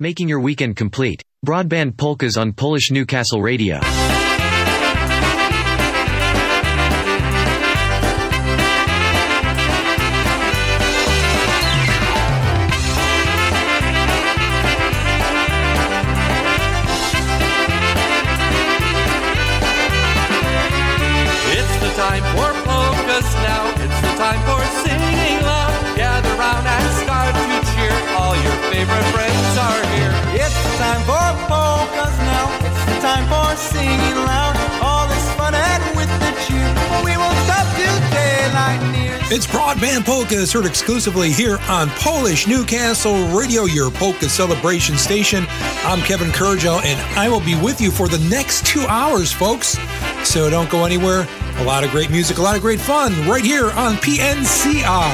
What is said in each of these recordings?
Making your weekend complete. Broadband polkas on Polish Newcastle Radio. It's Broadband Polkas heard exclusively here on Polish Newcastle Radio, your polka celebration station. I'm Kevin Kurdziel, and I will be with you for the next two hours, folks. So don't go anywhere. A lot of great music, a lot of great fun right here on PNCR.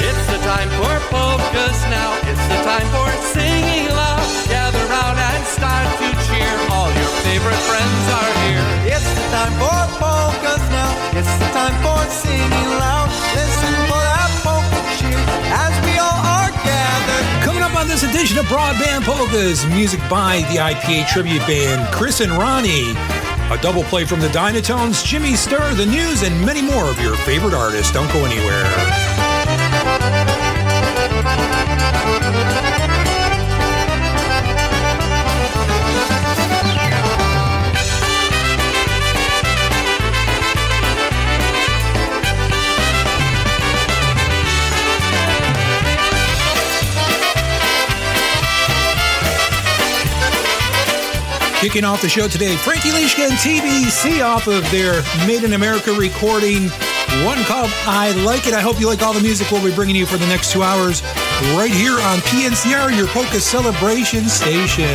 It's the time for polkas now. It's the time for singing loud. Gather round and start to cheer. All your favorite friends this edition of Broadband Polkas, music by the IPA tribute band Chris and Ronnie. A double play from the Dynatones, Jimmy Sturr, the news, and many more of your favorite artists. Don't go anywhere. Kicking off the show today, Frankie Lishka and TBC off of their Made in America recording, one called I Like It. I hope you like all the music we'll be bringing you for the next two hours right here on PNCR, your polka celebration station.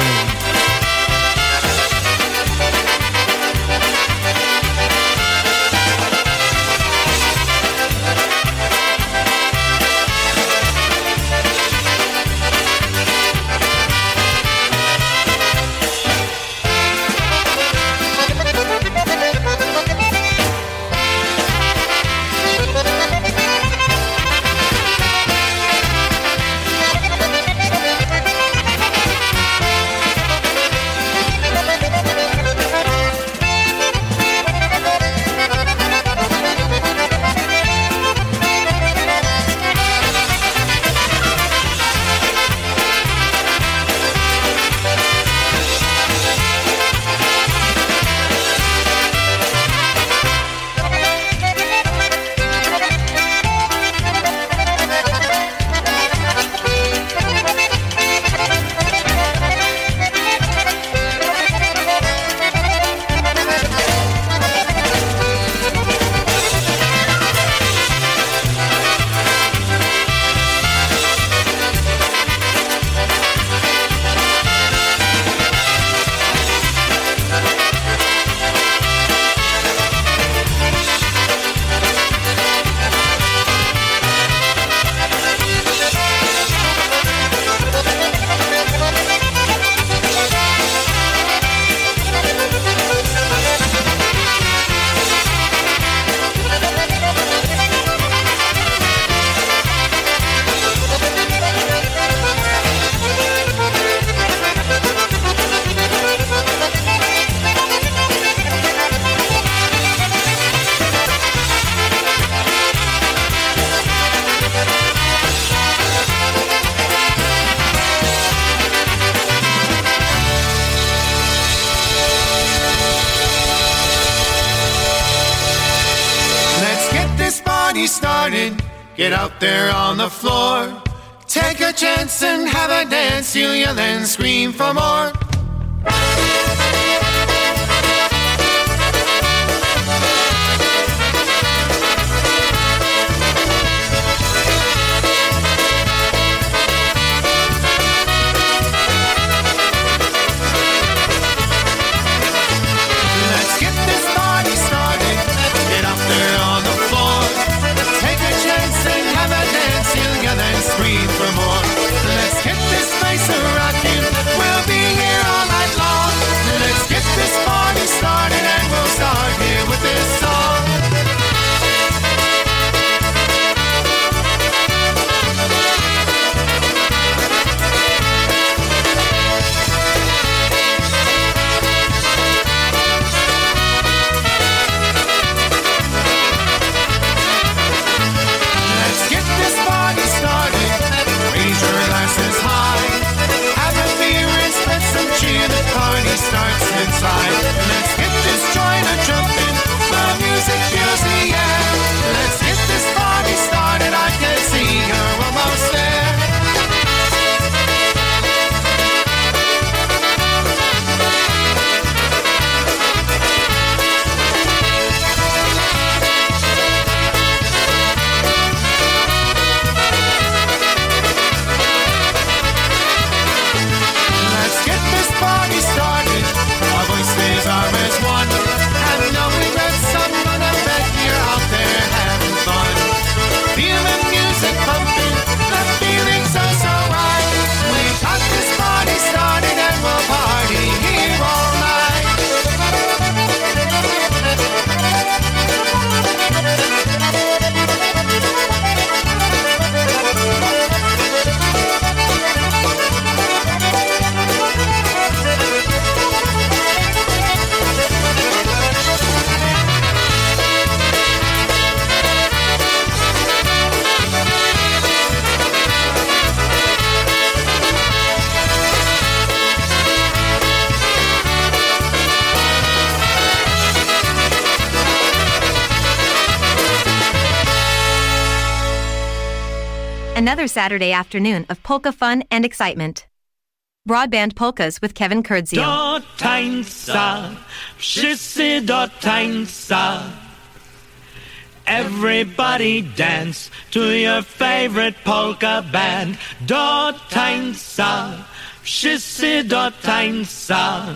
On the floor. Take a chance and have a dance. You and scream for more. Another Saturday afternoon of polka fun and excitement. Broadband polkas with Kevin Kurdziel. Do tańca, wszyscy do tańca. Everybody dance to your favorite polka band. Do tańca, wszyscy do tańca.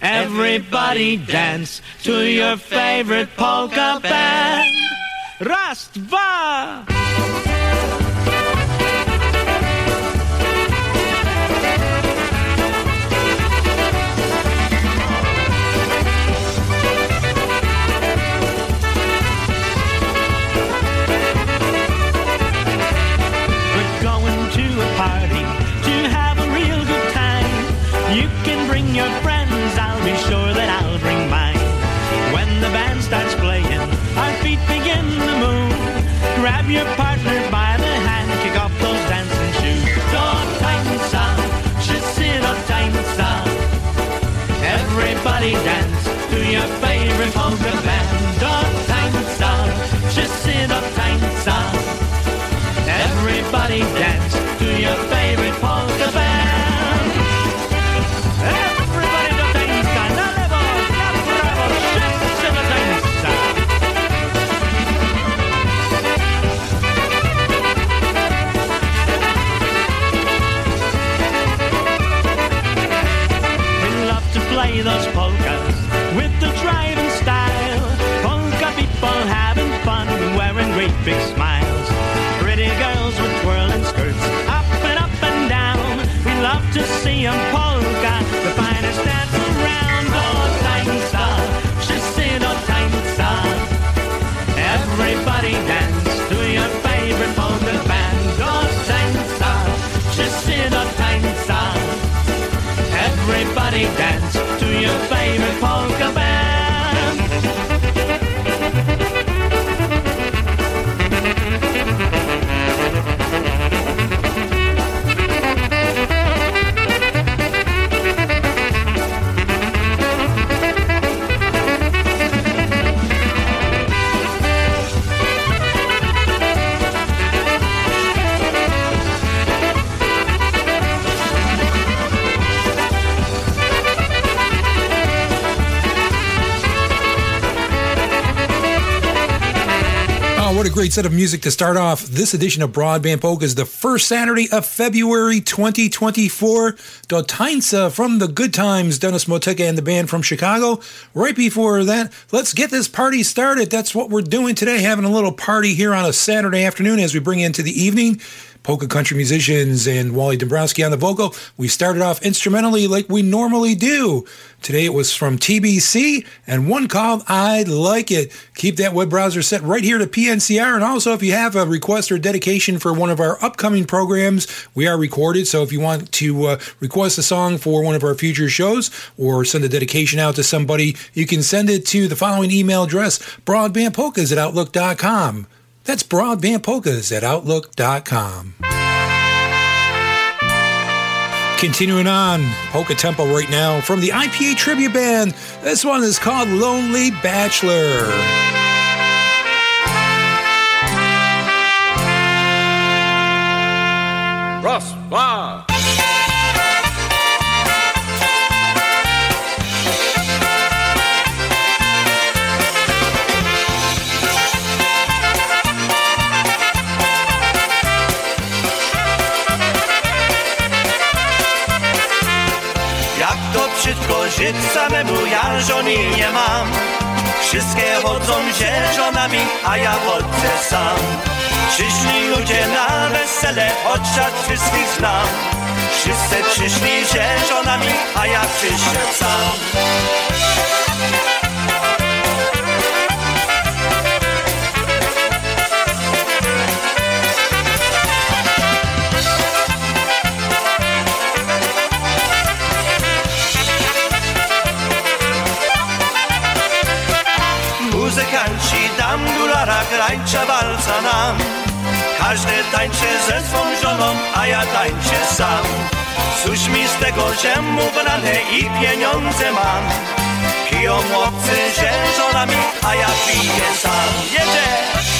Everybody dance to your favorite polka band. Raz, dwa. Everybody dance to your favorite polka band. Do tańca, wszyscy do tańca. Everybody dance to your favorite big smiles. Pretty girls with twirling skirts, up and up and down. We love to see 'em polka, the finest dance around. Oh, tańca, wszyscy do. Everybody dance to your favorite polka band. Oh, tańca, wszyscy do. Everybody dance to your favorite polka band. Great set of music to start off this edition of Broadband Polkas, the first Saturday of February 2024. Dotainsa from the Good Times, Dennis Moteka and the band from Chicago. Right before that, let's get this party started. That's what we're doing today, having a little party here on a Saturday afternoon as we bring into the evening. Polka country musicians and Wally Dombrowski on the vocal. We started off instrumentally like we normally do. Today it was from TBC and one called "I'd Like It. Keep that web browser set right here to PNCR. And also, if you have a request or dedication for one of our upcoming programs, we are recorded. So if you want to uh, request a song for one of our future shows or send a dedication out to somebody, you can send it to the following email address broadbandpolkas at outlook.com. That's broadbandpolkas at outlook.com. Continuing on, Polka Tempo right now from the IPA Tribute Band. This one is called Lonely Bachelor. Raz, dwa. Żyć samemu, ja żony nie mam. Wszystkie chodzą się żonami, a ja chodzę sam. Przyszli ludzie na wesele, chociaż wszystkich znam. Wszyscy przyszli się żonami, a ja przyszedł sam grajcie walca nam. Każdy tańczy ze swą żoną, a ja tańczę sam. Cóż mi z tego, że mu brane i pieniądze mam? Piją obcy że żonami, a ja piję sam. Jedzie!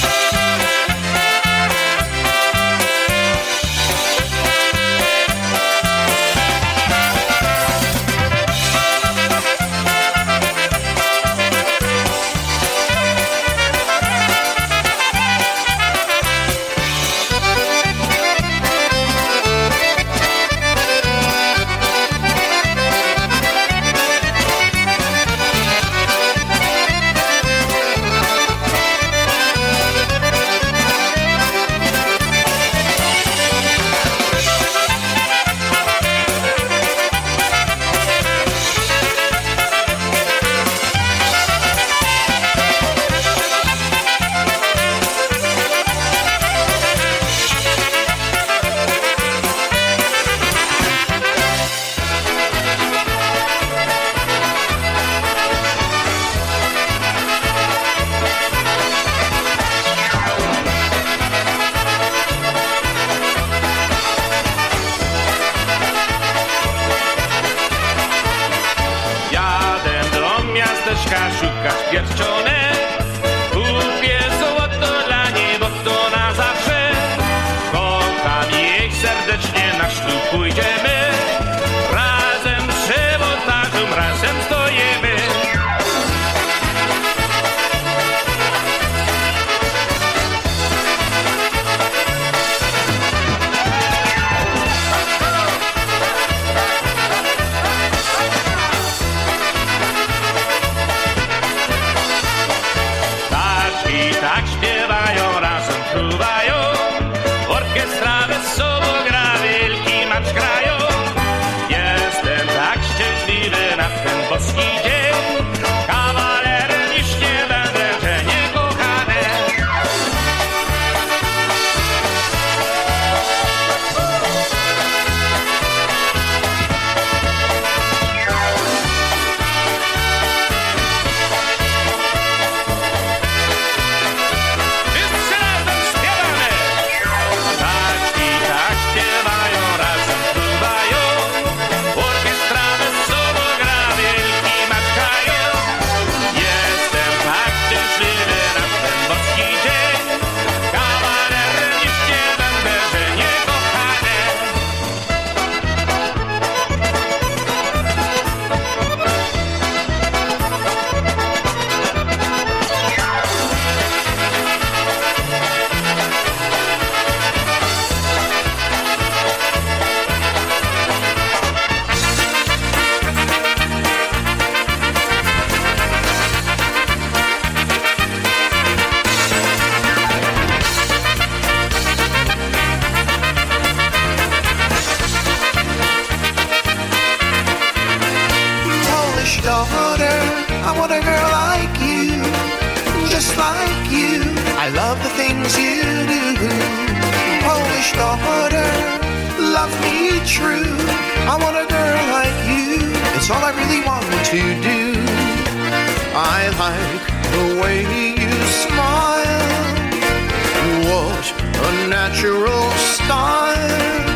Natural style.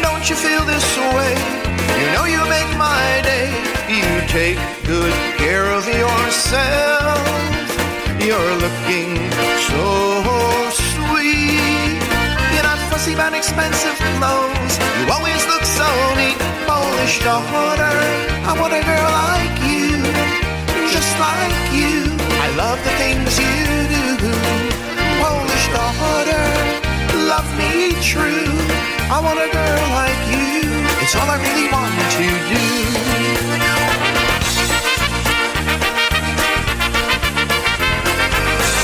Don't you feel this way? You know you make my day. You take good care of yourself. You're looking so sweet. You're not fussy about expensive clothes. You always look so neat. Polish daughter, I want a girl like you, just like you. I love the things you do. Polish daughter, love me true. I want a girl like you. It's all I really want to do.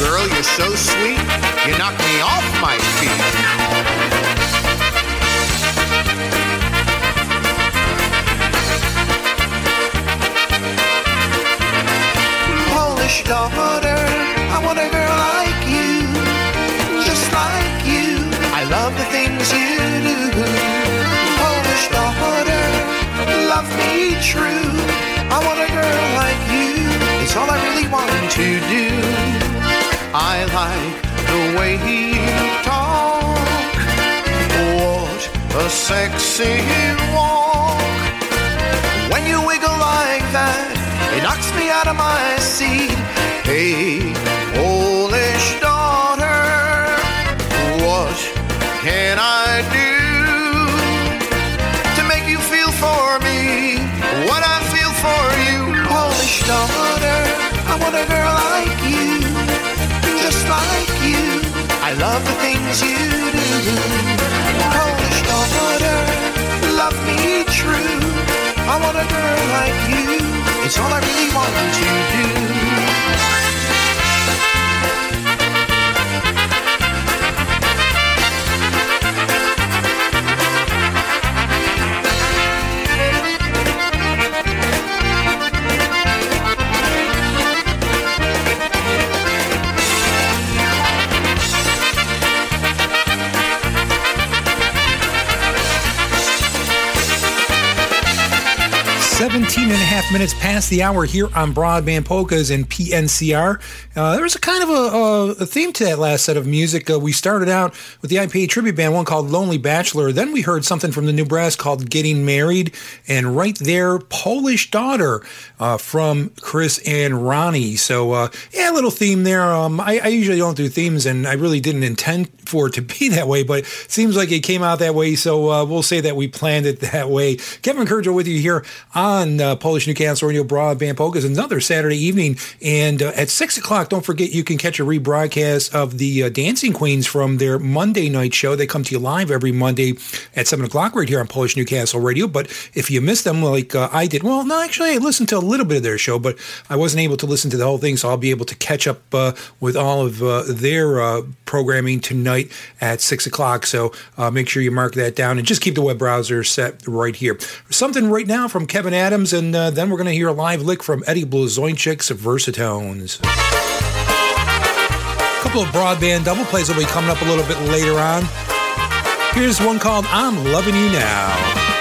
Girl, you're so sweet. You knock me off my feet. Polish daughter, I want a girl like love the things you do. Polish daughter, love me true. I want a girl like you. It's all I really want to do. I like the way you talk. What a sexy walk. When you wiggle like that, it knocks me out of my seat. Hey, Polish daughter, can I do to make you feel for me what I feel for you? Polish daughter, I want a girl like you, just like you. I love the things you do. Polish daughter, love me true. I want a girl like you. It's all I really want to do. Seventeen and a half minutes past the hour here on Broadband Polkas and PNCR. Uh, there was a kind of a, a, theme to that last set of music. Uh, we started out with the IPA tribute band, one called Lonely Bachelor. Then we heard something from the New Brass called Getting Married. And right there, Polish Daughter uh, from Chris and Ronnie. So, uh, yeah, a little theme there. Um, I, I usually don't do themes, and I really didn't intend for it to be that way, but it seems like it came out that way. So uh, we'll say that we planned it that way. Kevin Kurdziel with you here on uh, Polish Newcastle Radio Broadband Polkas another Saturday evening. And uh, at 6 o'clock, don't forget you can catch a rebroadcast of the uh, Dancing Queens from their Monday night show. They come to you live every Monday at 7 o'clock right here on Polish Newcastle Radio. But if you miss them like uh, I did, well, no, actually, I listened to a little bit of their show, but I wasn't able to listen to the whole thing. So I'll be able to catch up uh, with all of uh, their programming tonight at 6 o'clock. So make sure you mark that down and just keep the web browser set right here. Something right now from Kevin Adams, and uh, then we're going to hear a live lick from Eddie Blazonczyk's Versatones. A couple of broadband double plays will be coming up a little bit later on. Here's one called I'm Loving You Now.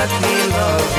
Let me love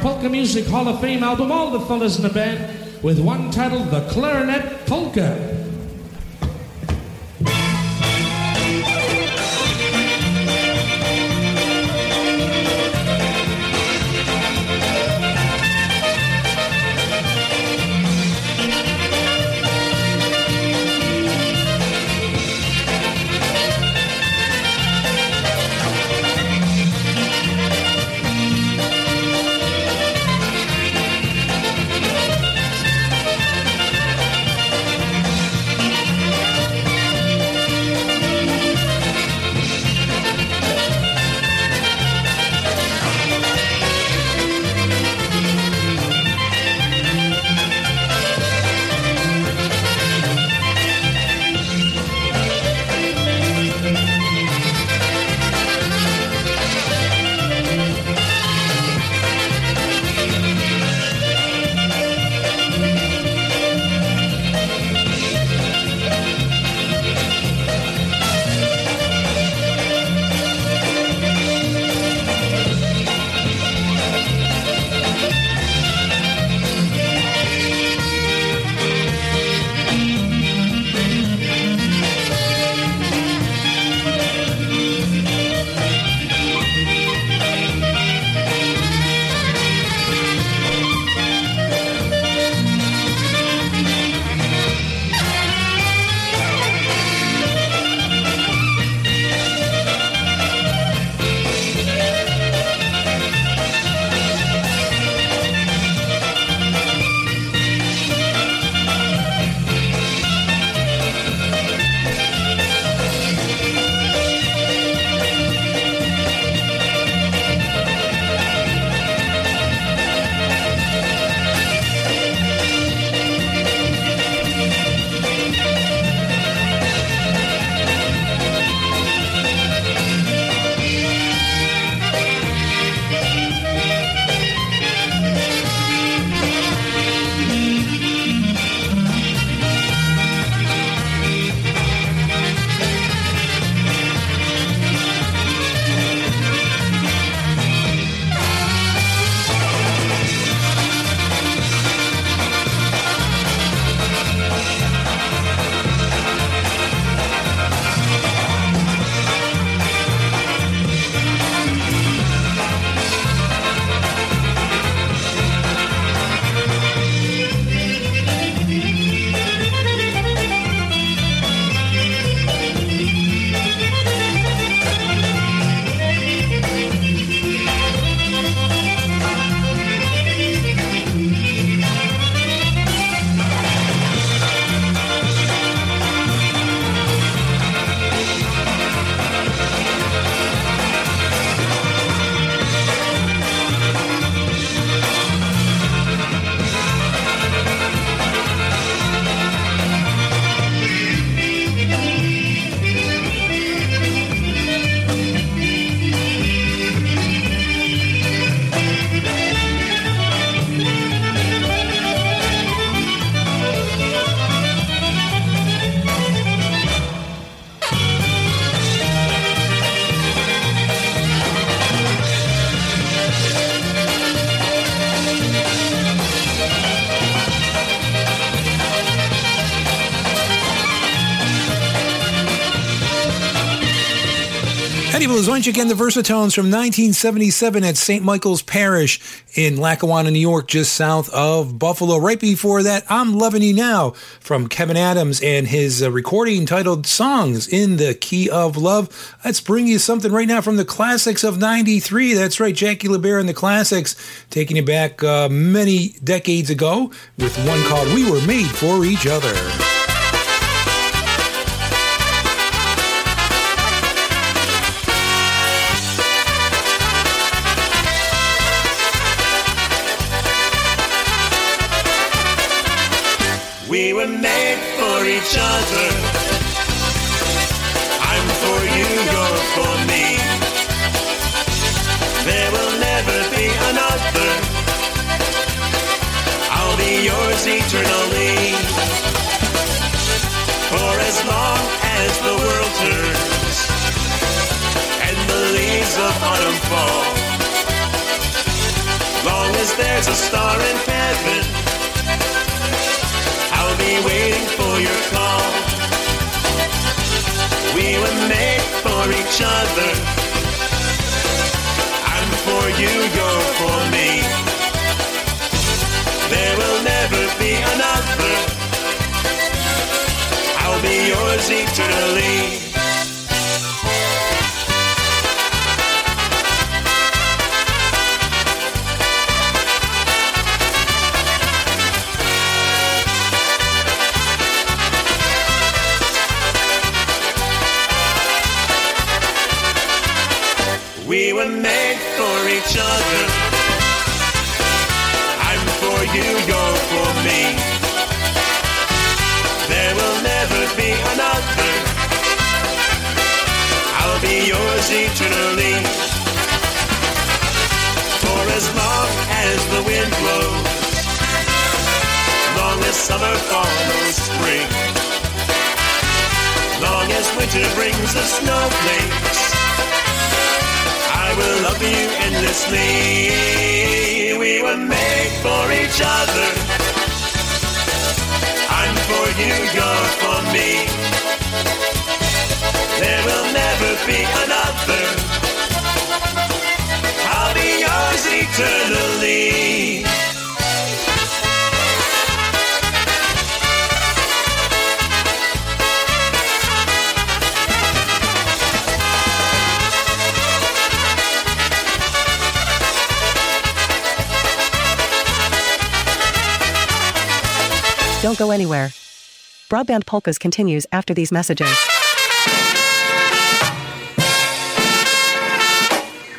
Polka Music Hall of Fame album, all the fellas in the band, with one titled The Clarinet Polka. Once again, the Versatones from 1977 at St. Michael's Parish in Lackawanna, New York, just south of Buffalo. Right before that, I'm Loving You Now from Kevin Adams and his uh, recording titled Songs in the Key of Love. Let's bring you something right now from the classics of 93. That's right, Jackie LeBaire and the classics, taking you back uh, many decades ago with one called We Were Made for Each Other. all. Long as there's a star in heaven, I'll be waiting for your call. We were made for each other. I'm for you, you're for me. There will never be another. I'll be yours eternally. The snowflakes. I will love you endlessly. We were made for each other. I'm for you, you're for me. There will never be another. I'll be yours eternally. Don't go anywhere. Broadband Polkas continues after these messages.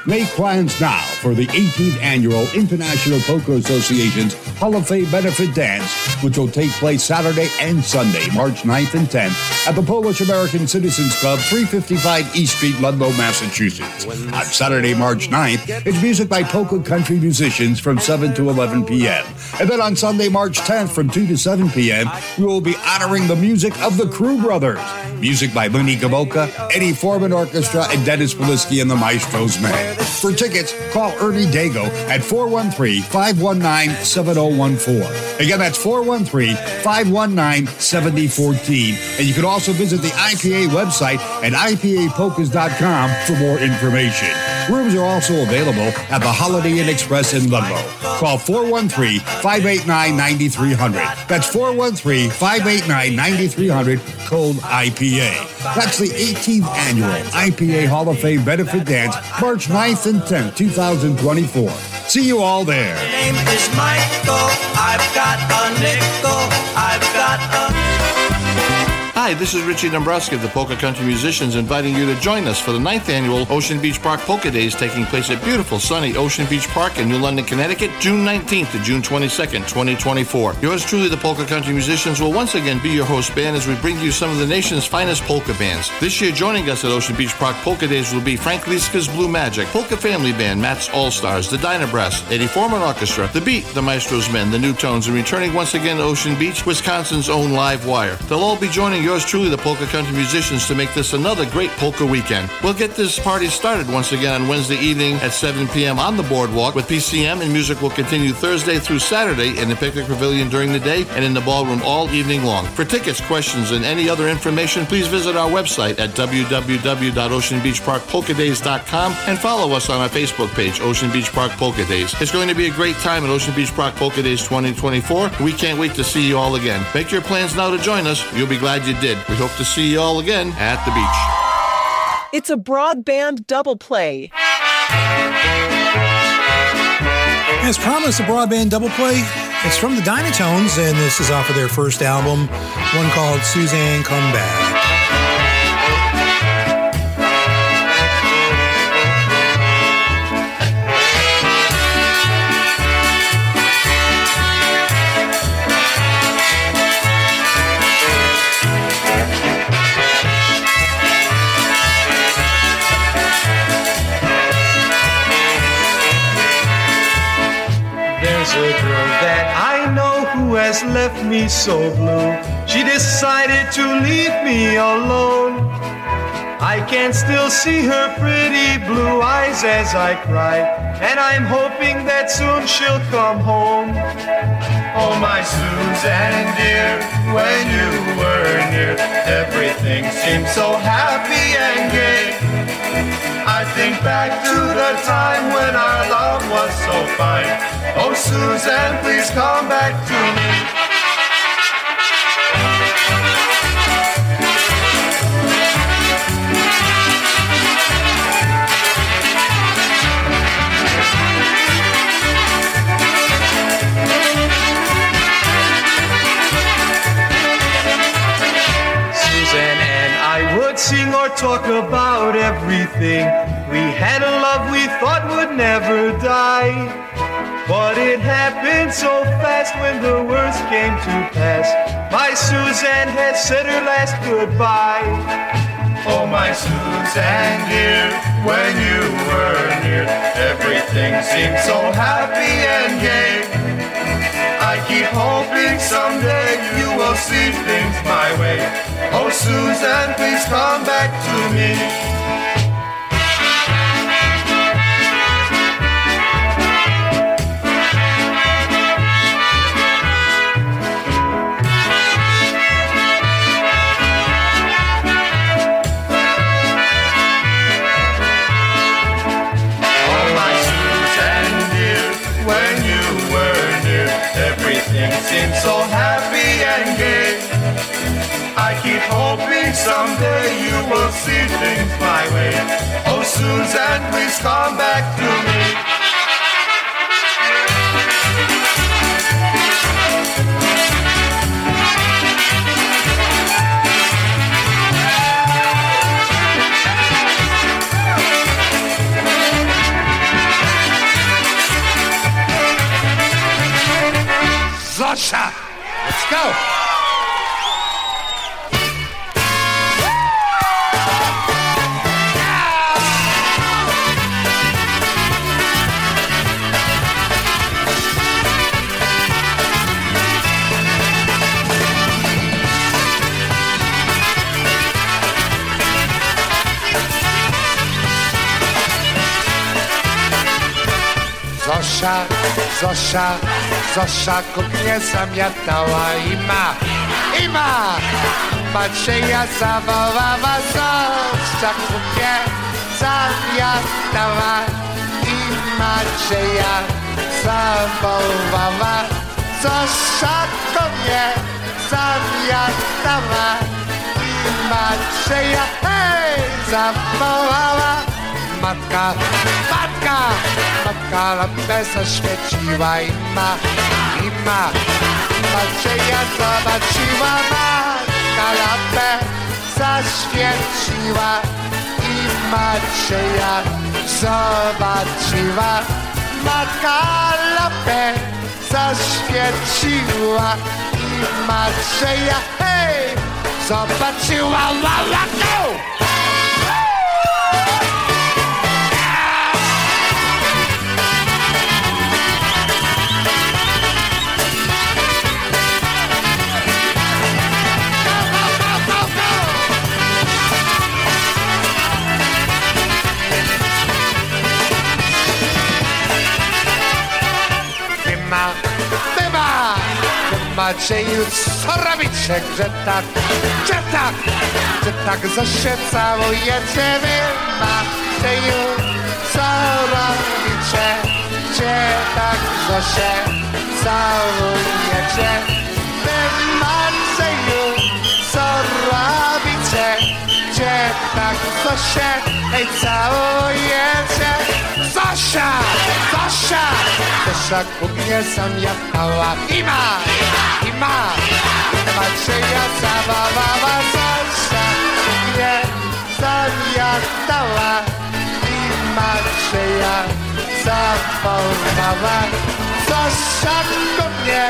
Make plans now for the 18th annual International Polka Association's Hall of Fame benefit dance, which will take place Saturday and Sunday, March 9th and 10th, at the Polish American Citizens Club, 355 East Street, Ludlow, Massachusetts. On Saturday, March 9th, it's music by polka country musicians from 7 to 11 p.m. And then on Sunday, March 10th, from 2 to 7 p.m., we will be honoring the music of the Crew Brothers. Music by Mooney Gamoka, Eddie Foreman Orchestra, and Dennis Polisky and the Maestros Band. For tickets, call Ernie Dago at 413 519 7014. Again, that's 413 519 7014. And you can also visit the IPA website at IPAPolkas.com for more information. Rooms are also available at the Holiday Inn Express in Ludlow. Call 413 589 9300. That's 413 589 9300, code IPA. That's the 18th annual IPA Hall of Fame benefit dance, March 9th and 10th, 2024. See you all there. My name is Michael. I've got a nickel. I've got a. Hi, this is Richie Dombrowski of the Polka Country Musicians inviting you to join us for the 9th annual Ocean Beach Park Polka Days taking place at beautiful sunny Ocean Beach Park in New London, Connecticut, June 19th to June 22nd, 2024. Yours truly, the Polka Country Musicians, will once again be your host band as we bring you some of the nation's finest polka bands. This year, joining us at Ocean Beach Park Polka Days will be Frank Liska's Blue Magic, Polka Family Band, Matt's All Stars, the Dynabrass, Eddie Foreman Orchestra, The Beat, the Maestros Men, the New Tones, and returning once again Ocean Beach, Wisconsin's own Live Wire. They'll all be joining yours truly, the Polka Country Musicians, to make this another great polka weekend. We'll get this party started once again on Wednesday evening at 7 p.m. on the boardwalk with PCM, and music will continue Thursday through Saturday in the Picnic Pavilion during the day and in the ballroom all evening long. For tickets, questions, and any other information, please visit our website at www.oceanbeachparkpolkadays.com and follow us on our Facebook page, Ocean Beach Park Polka Days. It's going to be a great time at Ocean Beach Park Polka Days 2024. We can't wait to see you all again. Make your plans now to join us. You'll be glad you did. We hope to see you all again at the beach. It's a broadband double play. As promised, a broadband double play. It's from the Dynatones, and this is off of their first album, one called Suzanne Come Back. There's a girl that I know who has left me so blue. She decided to leave me alone. I can still see her pretty blue eyes as I cry, and I'm hoping that soon she'll come home. Oh, my Susan dear, when you were near, everything seemed so happy and gay. I think back to the time when our love was so fine. Oh, Susan, please come back to me. Susan and I would sing or talk about everything. We had a love we thought would never die. But it happened so fast when the worst came to pass. My Suzanne had said her last goodbye. Oh, my Suzanne dear, when you were near, everything seemed so happy and gay. I keep hoping someday you will see things my way. Oh, Susan, please come back to me. Will see things my way. Oh, Susan, please come back to me. Let's go! Zosia, Zosia, Zosia kuchnię zamiatała i ma, i ma. Macieja zawołała Zosia kuchnię zamiatała i Macieja zawołała Zosia kuchnię zamiatała i Macieja hej zawołała Matka, matka, matka lampę zaświeciła i ma, i ma. Macieja zobaczyła, matka lampę zaświeciła i Macieja zobaczyła. Matka lampę zaświeciła i Macieja, hej, zobaczyła, la! Macieju, co robicie, że tak, że tak, że tak Zosię całujecie, wy Macieju, co robicie, że tak Zosię całujecie, wy Macieju, tak Zosia, ej całuję cię Zosia, Zosia Zosia ku mnie zamiachała I ma, i ma. Zobaczyła zabawała Zosia ku mnie zamiachała I ma, że ja zapałowała Zosia ku mnie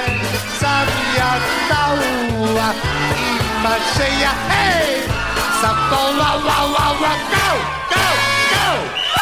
zamiachała I ma, że ja, hej! Zawołała, go, go, go!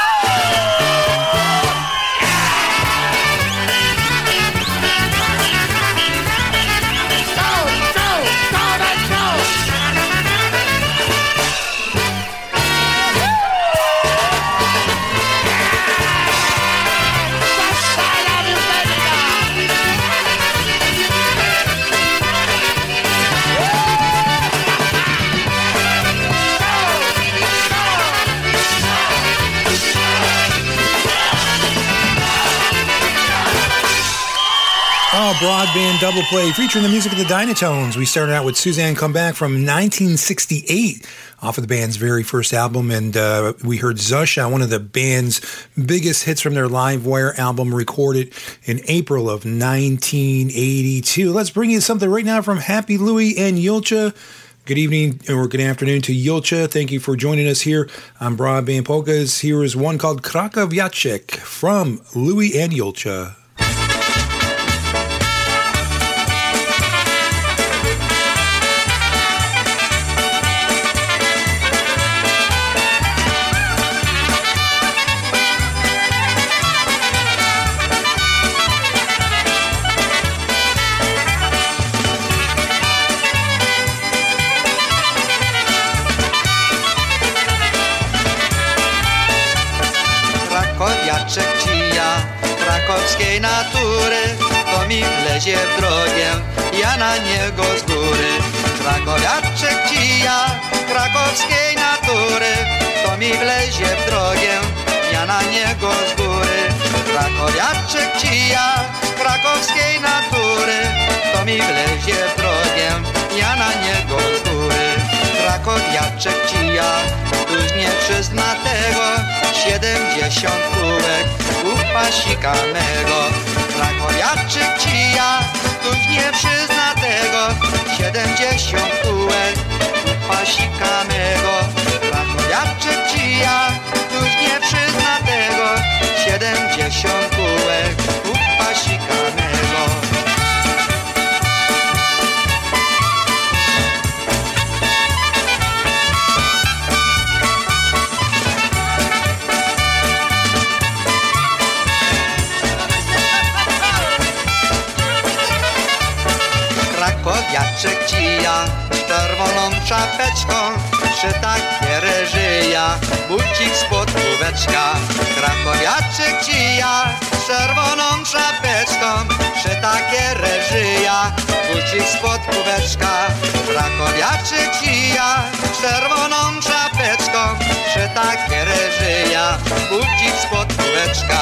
Broadband double play featuring the music of the Dynatones. We started out with Suzanne Come Back from 1968 off of the band's very first album. And uh, we heard Zosia, one of the band's biggest hits from their Live Wire album, recorded in April of 1982. Let's bring you something right now from Happy Louie and Julcia. Good evening or good afternoon to Julcia. Thank you for joining us here on Broadband Polkas. Here is one called Krakowiaczek from Louie and Julcia. Krakowskiej natury, to mi wlezie w drogę, ja na niego z góry. Krakowiaczek ci ja, krakowskiej natury, to mi wlezie w drogę, ja na niego z góry. Krakowiaczek ci ja, krakowskiej natury, to mi wlezie w Krakowiaczek ci ja, tuż nie przyzna tego, siedemdziesiąt kółek u pasika mego. Krakowiaczek ci ja, tuż nie przyzna tego, siedemdziesiąt kółek u pasika mego. Krakowiaczek ci ja, tuż nie przyzna tego, siedemdziesiąt kółek u Jaczek cija, czerwoną czapeczką, przy takiery żyja, bucik spod kółeczka. Krakowiaczek cija, czerwoną czapeczką, przy takiery żyja, bucik spod kółeczka. Krakowiaczek cija, czerwoną czapeczką, przy takiery żyja, bucik spod kółeczka.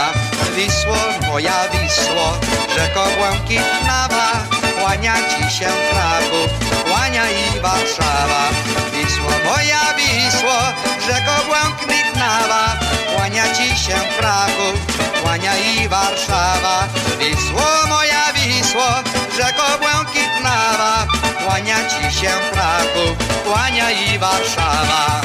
Wisło, moja Wisło, rzeko błękitnawa, Kłania ci się Kraków, kłania i Warszawa. Wisło moja Wisło, rzeko błękitnawa, kłania ci się Kraków, kłania i Warszawa. Wisło moja Wisło, rzeko błękitnawa, kłania ci się Kraków, kłania i Warszawa.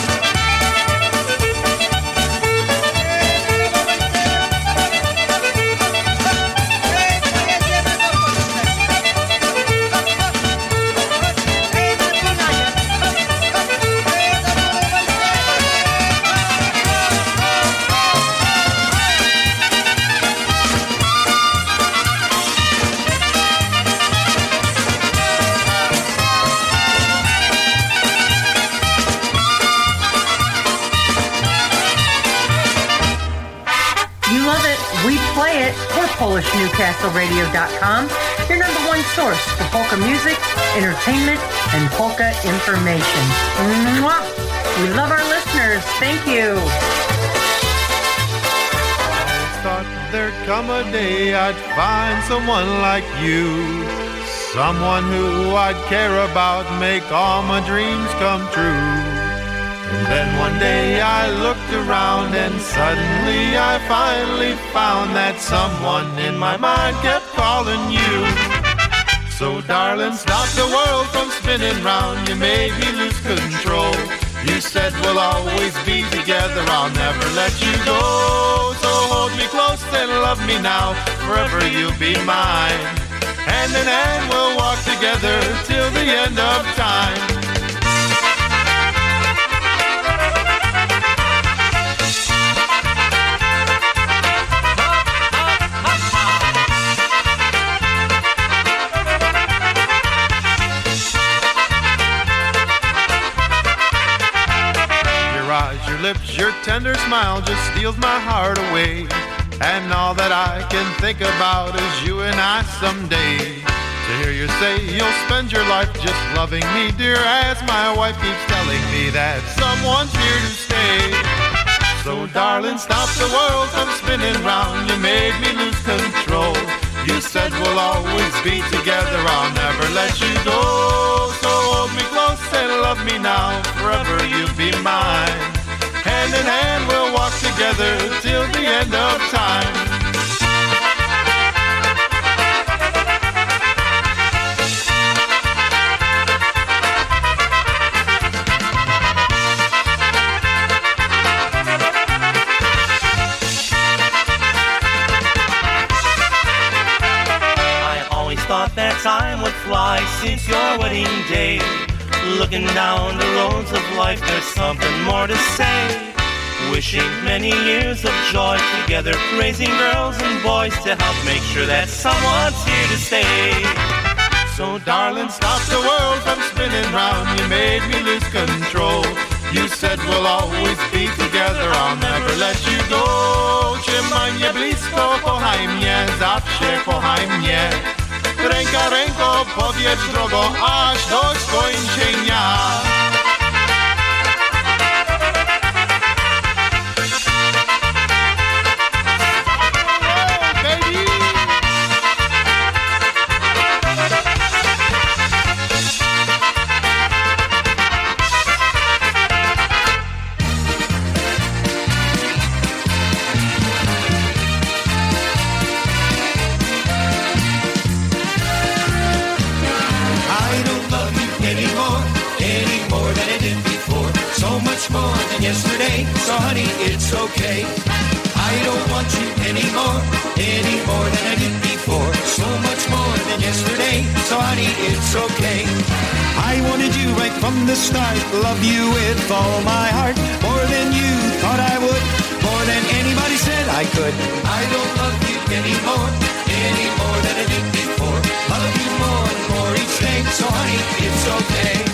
PolishNewcastleRadio.com, your number one source for polka music, entertainment, and polka information. Mwah! We love our listeners. Thank you. thought there'd come a day I'd find someone like you. Someone who I'd care about, make all my dreams come true. And then one day I looked around and suddenly I finally found that someone in my mind kept calling you. So darling, stop the world from spinning round. You made me lose control. You said we'll always be together. I'll never let you go. So hold me close and love me now. Forever you'll be mine. Hand in hand we'll walk together till the end of time. Lips, your tender smile just steals my heart away. And all that I can think about is you and I someday. To hear you say you'll spend your life just loving me, dear, as my wife keeps telling me that someone's here to stay. So darling, stop the world from spinning round. You made me lose control. End of time. I always thought that time would fly since your wedding day. Looking down the roads of life, there's something more to say. Wishing many years of joy together, raising girls and boys to help make sure that someone's here to stay. So darling, stop the world from spinning round. You made me lose control. You said we'll always be together. I'll never let you go. Trzymaj blisko, kochaj mnie, zawsze kochaj mnie. Ręka ręko, podjedź drogą, aż do skończenia. Love you with all my heart. More than you thought I would. More than anybody said I could. I don't love you anymore, any more than I did before. Love you more and more each day, so honey, it's okay.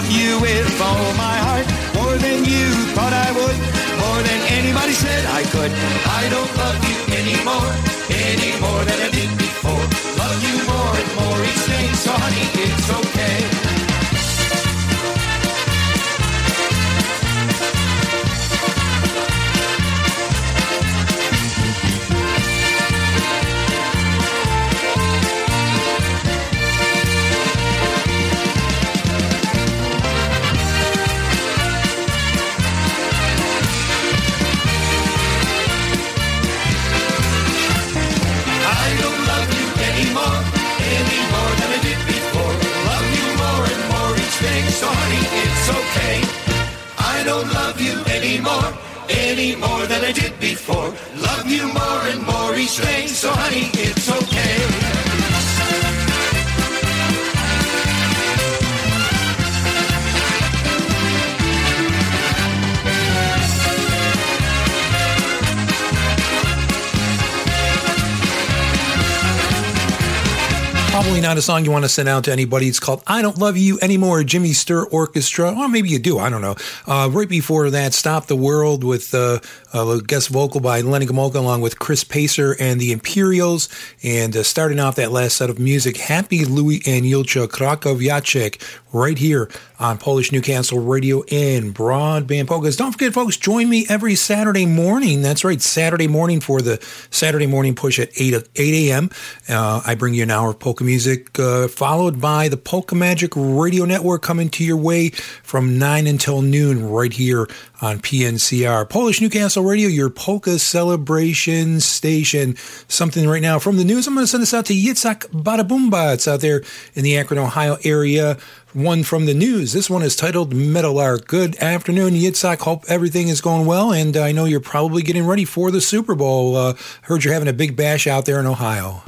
Love you with all my heart. More than you thought I would. More than anybody said I could. I don't love you anymore, any more than Probably not a song you want to send out to anybody. It's called I Don't Love You Anymore, Jimmy Sturr Orchestra. Or maybe you do. I don't know. Uh, right before that, Stop the World with uh, a guest vocal by Lenny Gomulka along with Chris Pacer and the Imperials. And uh, starting off that last set of music, Happy Louie and Julcia Krakowiaczek right here on Polish Newcastle Radio and Broadband Polkas. Don't forget, folks, join me every Saturday morning. That's right, Saturday morning for the Saturday morning push at 8, 8 a.m. Uh, I bring you an hour of polka music, uh, followed by the Polka Magic Radio Network coming to your way from 9 until noon right here on PNCR. Polish Newcastle Radio, your polka celebration station. Something right now from the news. I'm going to send this out to Yitzhak Badabumba. It's out there in the Akron, Ohio area. One from the news. This one is titled Metal Meadowlark. Good afternoon, Yitzhak. Hope everything is going well, and I know you're probably getting ready for the Super Bowl. Uh, heard you're having a big bash out there in Ohio.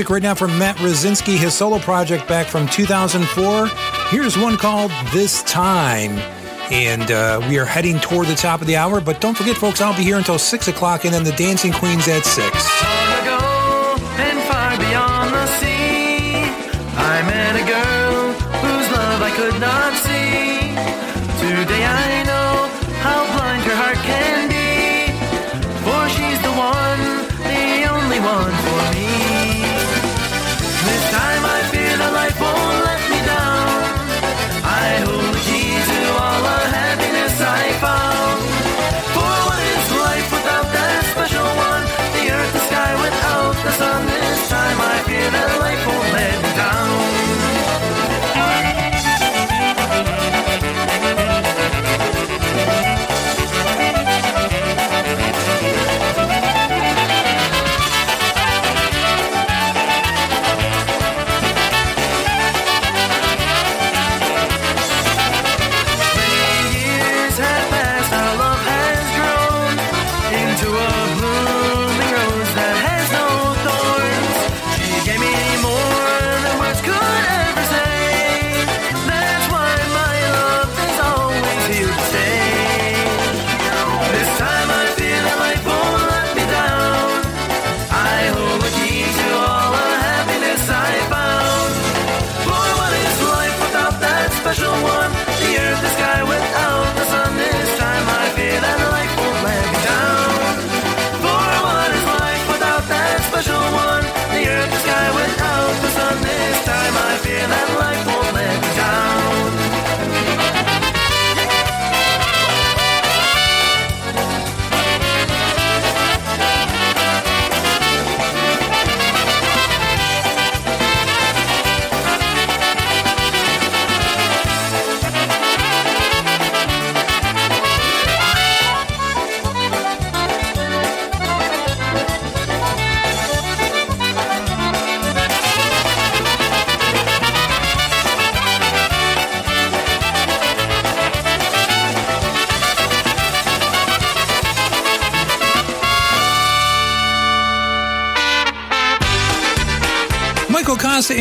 music right now from Matt Rosinski, his solo project back from 2004. Here's one called This Time. And uh, we are heading toward the top of the hour. But don't forget, folks, I'll be here until 6 o'clock and then the Dancing Queens at 6.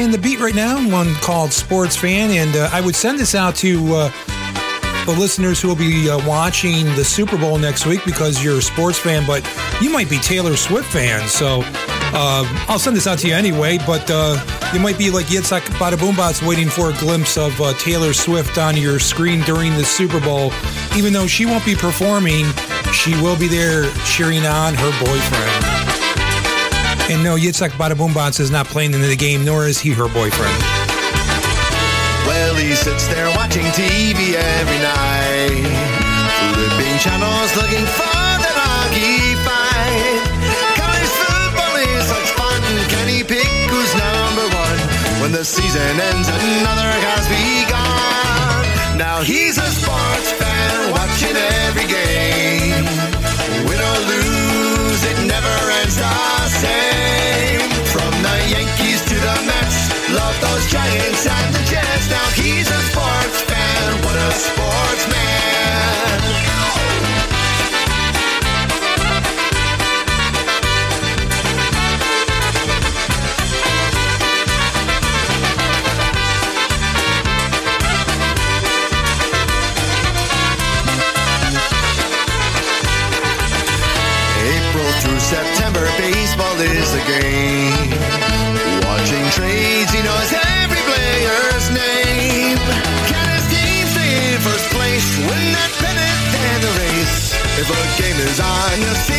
in the beat right now, one called Sports Fan, and uh, I would send this out to uh, the listeners who will be uh, watching the Super Bowl next week because you're a sports fan, but you might be Taylor Swift fan. So uh, I'll send this out to you anyway, but uh, you might be like Yitzhak Bada Boombots waiting for a glimpse of uh, Taylor Swift on your screen during the Super Bowl. Even though she won't be performing, she will be there cheering on her boyfriend. And no, Yitzhak Bada Boom is not playing in the game, nor is he her boyfriend. Well, he sits there watching TV every night, flipping channels looking for the hockey fight. College football is such fun. Can he pick who's number one? When the season ends, another has begun. Now he's a sports fan watching every game. Jets. Love those Giants and the Jets. Now he's a sports fan. What a sportsman. April through September, baseball is a game If a game is. On your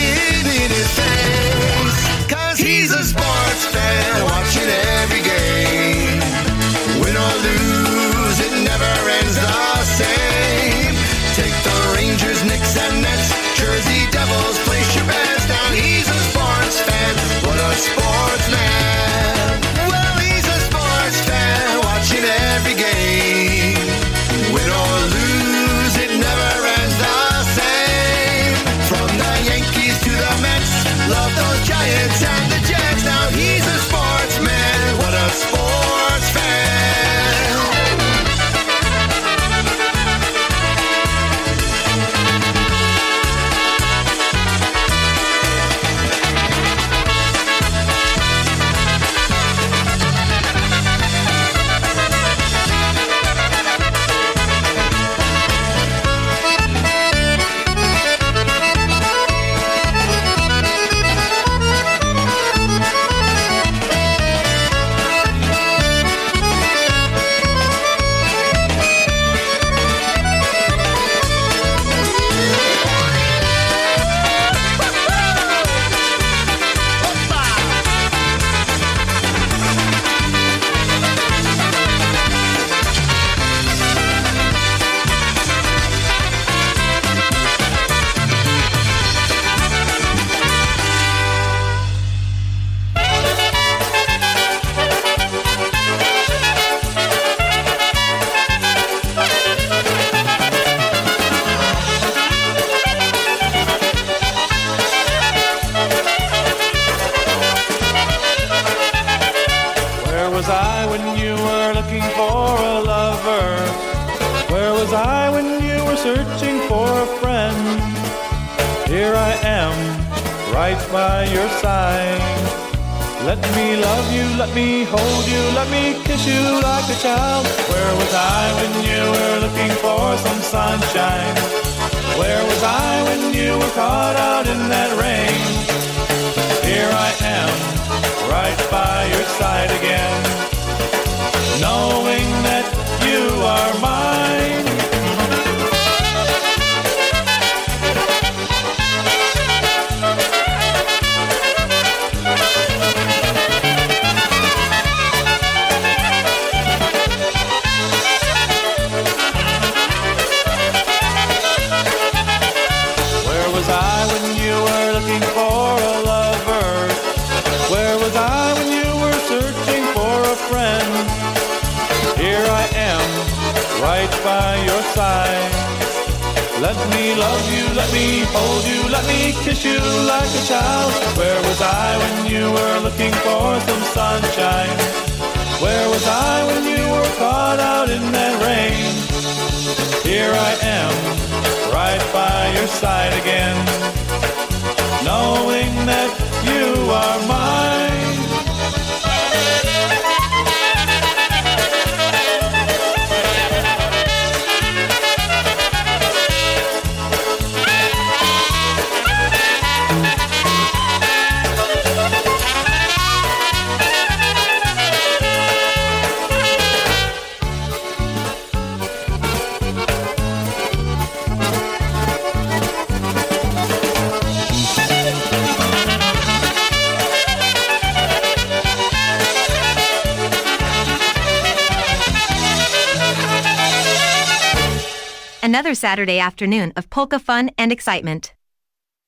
Another Saturday afternoon of polka fun and excitement.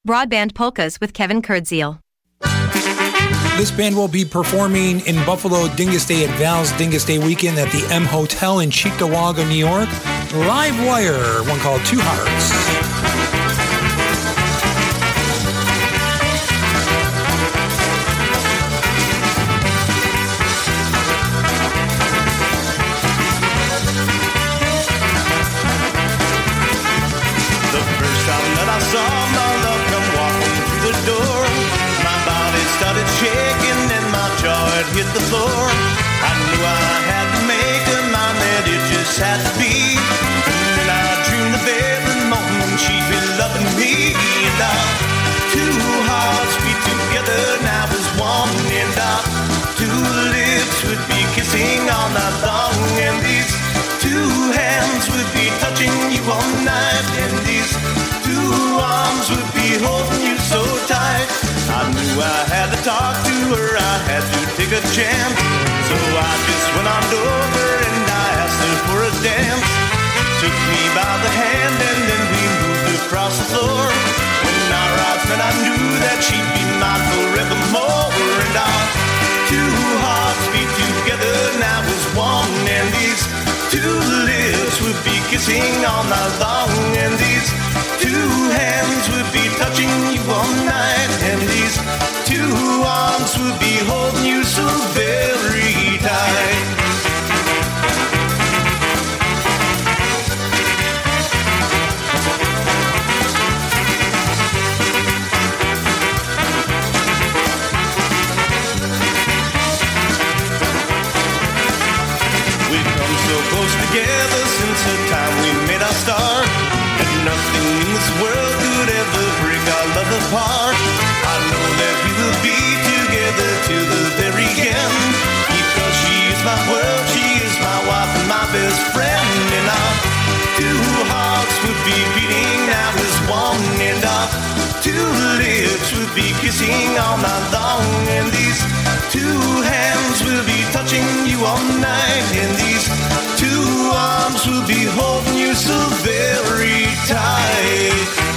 Broadband Polkas with Kevin Kurdziel. This band will be performing in Buffalo Dingus Day at Val's Dingus Day weekend at the M Hotel in Cheektowaga, New York. Live Wire, one called Two Hearts. Hit the floor. I knew I had to make a mind that it just had to be. And then I dreamed of every moment she'd be loving me. And our two hearts beat together now as one. And our two lips would be kissing all night long. And these two hands would be touching you all night. And these two arms would be holding you so tight. I knew I had to talk to her, I had to a chance. So I just went on over and I asked her for a dance. Took me by the hand and then we moved across the floor. When our eyes met, I knew that she'd be mine forevermore. And our two hearts beat together now as one. And these two lips would be kissing all night long. And these two hands would be touching you all night. And these two arms would be holding you so very tight. So close together since the time we made our start. And nothing in this world could ever break our love apart. I know that we will be together to the very end. Because she is my world, she is my wife and my best friend. And our two hearts would be beating now as one. And our two lips would be kissing all night long. And these hands will be touching you all night. And these two arms will be holding you so very tight.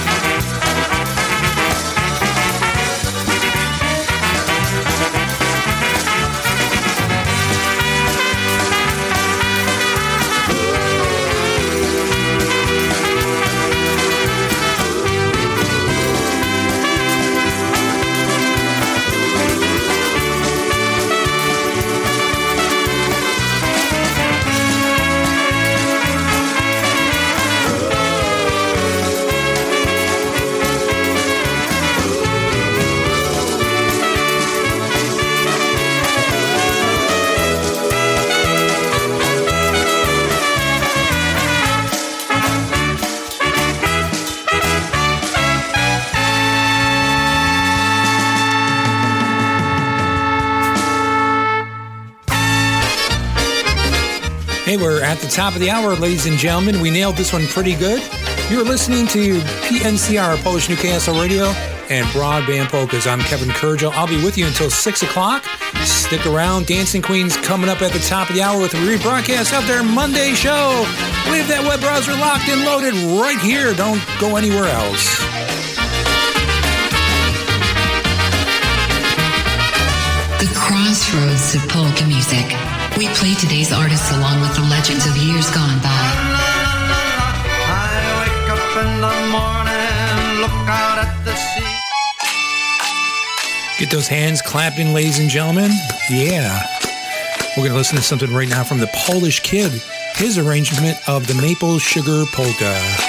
Hey, we're at the top of the hour, ladies and gentlemen. We nailed this one pretty good. You're listening to PNCR, Polish Newcastle Radio, and Broadband Polkas. I'm Kevin Kurdziel. I'll be with you until 6 o'clock. Stick around. Dancing Queens coming up at the top of the hour with a rebroadcast of their Monday show. Leave that web browser locked and loaded right here. Don't go anywhere else. The crossroads of polka music. We play today's artists along with the legends of years gone by. I wake up in the morning, look out at the sea. Get those hands clapping, ladies and gentlemen. Yeah. We're going to listen to something right now from the Polish Kid, his arrangement of the Maple Sugar Polka.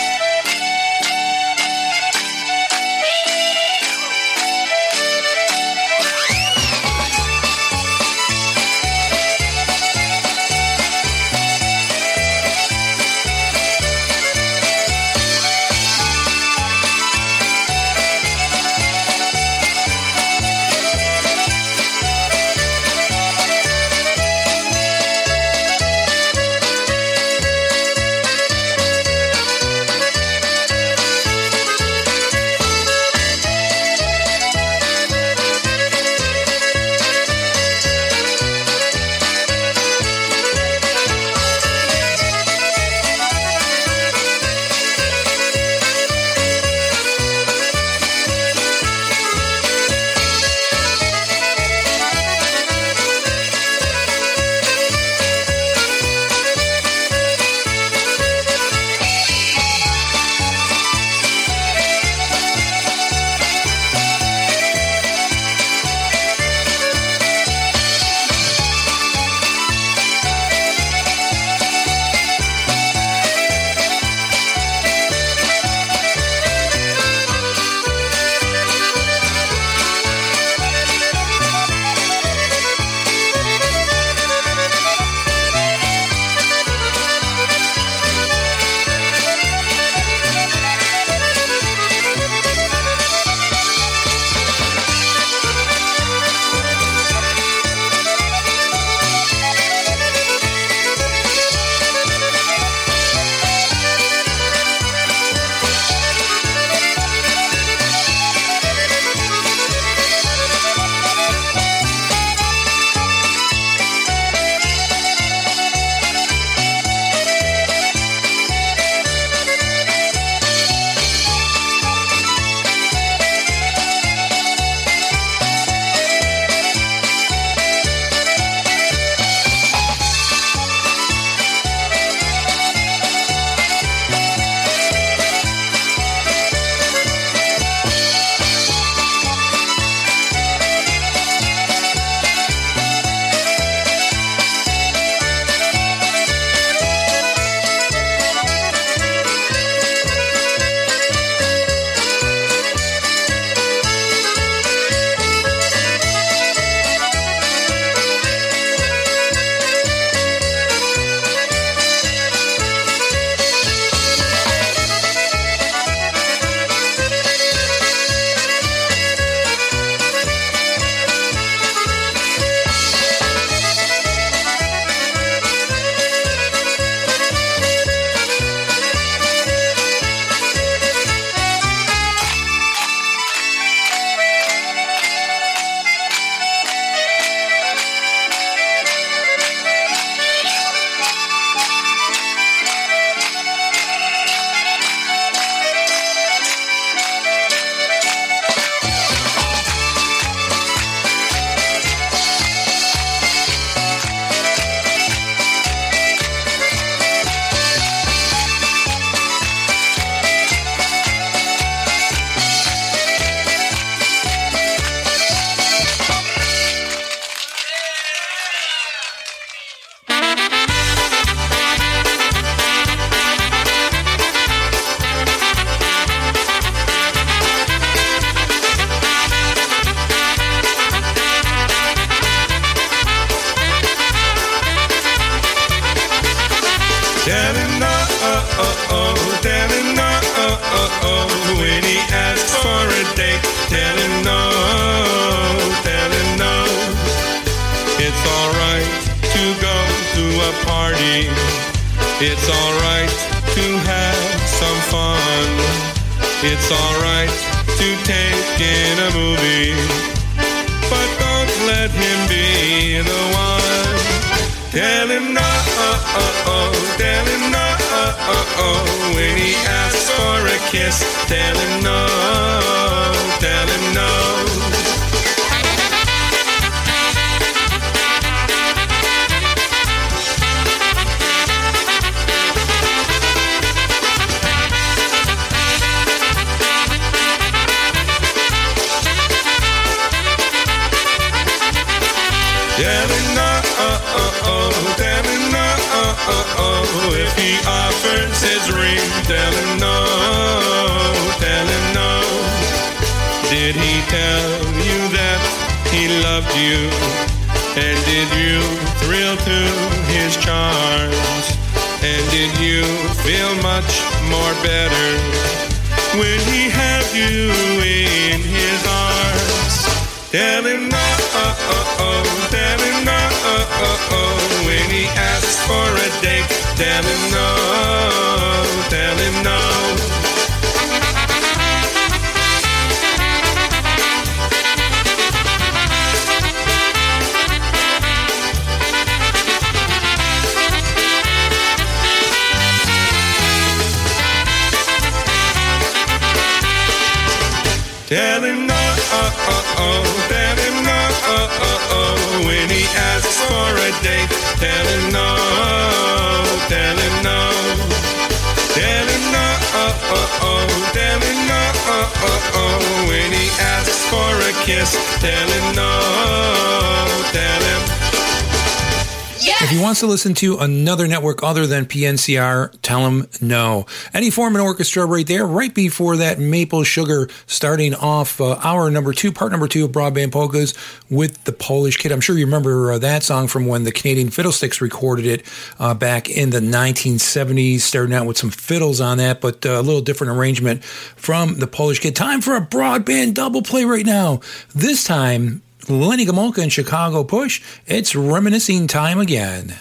To another network other than PNCR, tell him no. Any form of orchestra right there, right before that maple sugar, starting off uh, number two, part number two of Broadband Polkas with the Polish Kid. I'm sure you remember uh, that song from when the Canadian Fiddlesticks recorded it uh, back in the 1970s, starting out with some fiddles on that, but uh, a little different arrangement from the Polish Kid. Time for a broadband double play right now. This time, Lenny Gomulka and Chicago Push. It's reminiscing time again.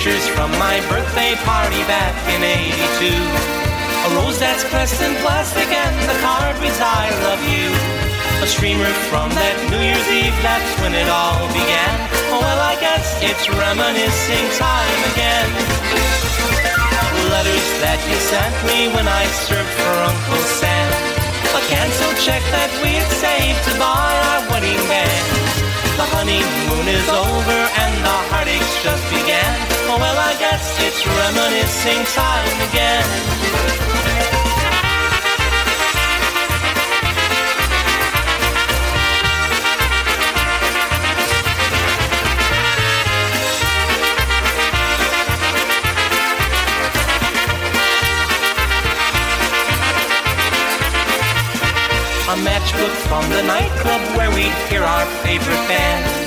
Pictures from my birthday party back in 82. A rose that's pressed in plastic and the card reads I love you. A streamer from that New Year's Eve, that's when it all began. Oh well, I guess it's reminiscing time again. Letters that you sent me when I served for Uncle Sam. A canceled check that we had saved to buy our wedding band. The honeymoon is over and the heartaches just began. Oh well, I guess it's reminiscing time again. A matchbook from the nightclub where we'd hear our favorite band.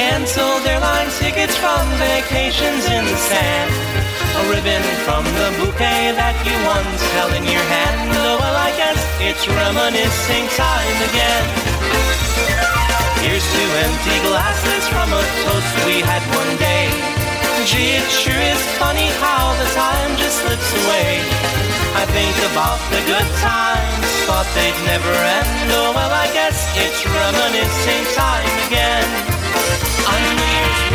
Cancel their line tickets from vacations in the sand. A ribbon from the bouquet that you once held in your hand. Oh, well, I guess it's reminiscing time again. Here's two empty glasses from a toast we had one day. Gee, it sure is funny how the time just slips away. I think about the good times, thought they'd never end. Oh, well, I guess it's reminiscing time again. On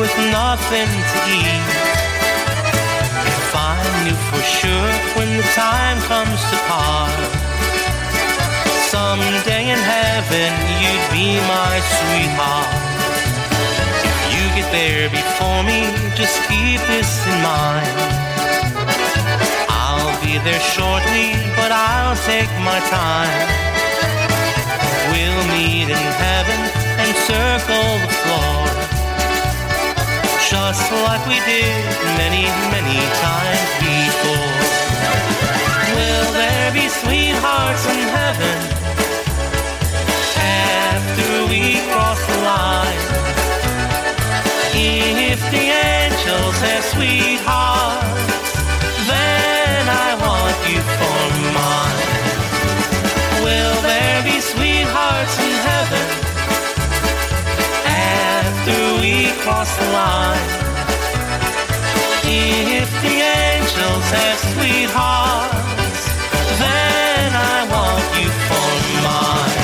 with nothing to eat. If I knew for sure when the time comes to part, someday in heaven you'd be my sweetheart. If you get there before me, just keep this in mind. I'll be there shortly, but I'll take my time. We'll meet in heaven and circle the floor. Just like we did many, many times before. Will there be sweethearts in heaven after we cross the line? If the angels have sweethearts, then I want you for mine. Will there be sweethearts in heaven after we cross the line? If the angels have sweethearts, then I want you for mine.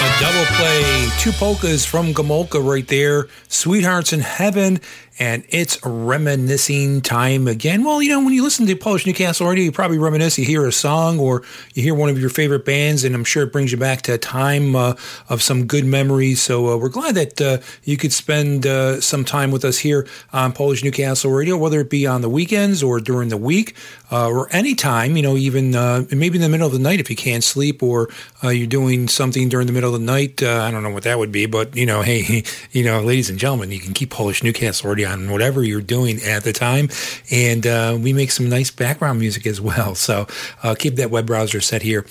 A double play, two polkas from Gomulka right there. Sweethearts in Heaven, and it's reminiscing time again. Well, you know, when you listen to Polish Newcastle Radio, you probably reminisce. You hear a song or you hear one of your favorite bands, and I'm sure it brings you back to a time uh, of some good memories. So uh, we're glad that uh, you could spend uh, some time with us here on Polish Newcastle Radio, whether it be on the weekends or during the week uh, or any time, you know, even uh, maybe in the middle of the night if you can't sleep or you're doing something during the middle of the night. I don't know what that would be, but, you know, hey, you know, ladies and gentlemen, you can keep Polish Newcastle Radio on whatever you're doing at the time. And uh, we make some nice background music as well. So uh, keep that web browser set here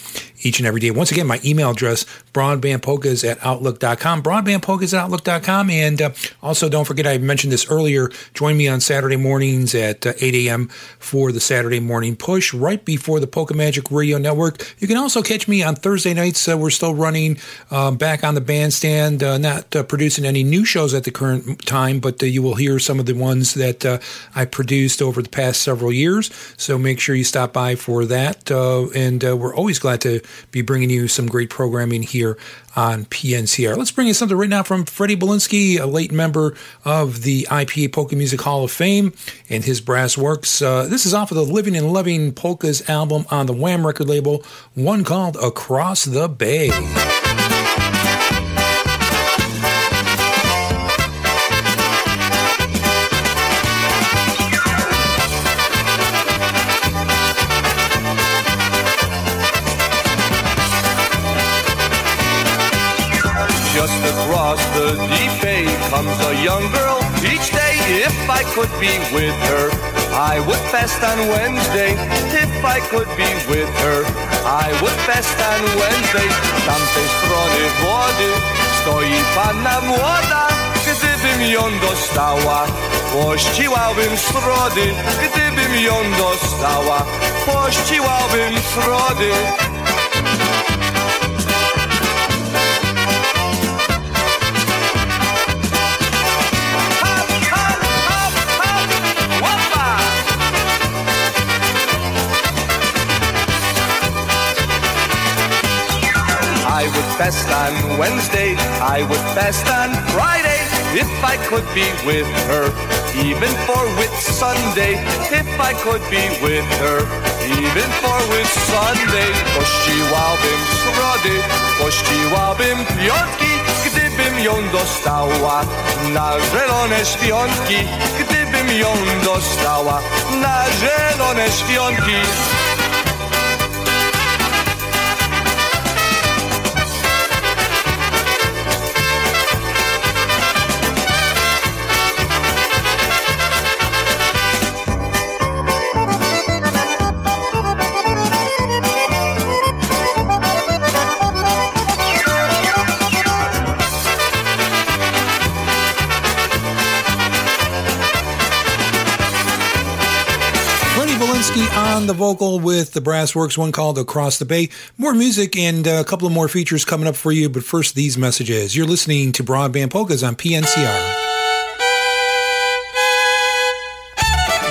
each and every day. Once again, my email address, broadbandpolkas at outlook.com, broadbandpolkas at outlook.com. And uh, also, don't forget, I mentioned this earlier, join me on Saturday mornings at uh, 8 a.m. for the Saturday morning push right before the Polka Magic Radio Network. You can also catch me on Thursday nights. Uh, we're still running um, back on the bandstand, uh, not uh, producing any new shows at the current time, but uh, you will hear some of the ones that I produced over the past several years. So make sure you stop by for that. And we're always glad to be bringing you some great programming here on PNCR. Let's bring you something right now from Freddie Belinsky, a late member of the IPA Polka Music Hall of Fame, and his brass works. Uh, this is off of the Living and Loving Polkas album on the Wham record label, one called Across the Bay. Could be with her, I would fast on Wednesday. If I could be with her, I would fast on Wednesday. Z tamtej strony wody stoi panna młoda. Gdybym ją dostała, pościłabym strody. Gdybym ją dostała, pościłabym strody. I would fast on Wednesday, I would fast on Friday. If I could be with her, even for Whit Sunday, if I could be with her, even for Whit Sunday. Pościłabym środy, pościłabym piątki, gdybym ją dostała na zielone świątki, gdybym ją dostała na zielone świątki. Vocal with the Brass Works, one called Across the Bay. More music and uh, a couple of more features coming up for you, but first, these messages. You're listening to Broadband Polkas on PNCR.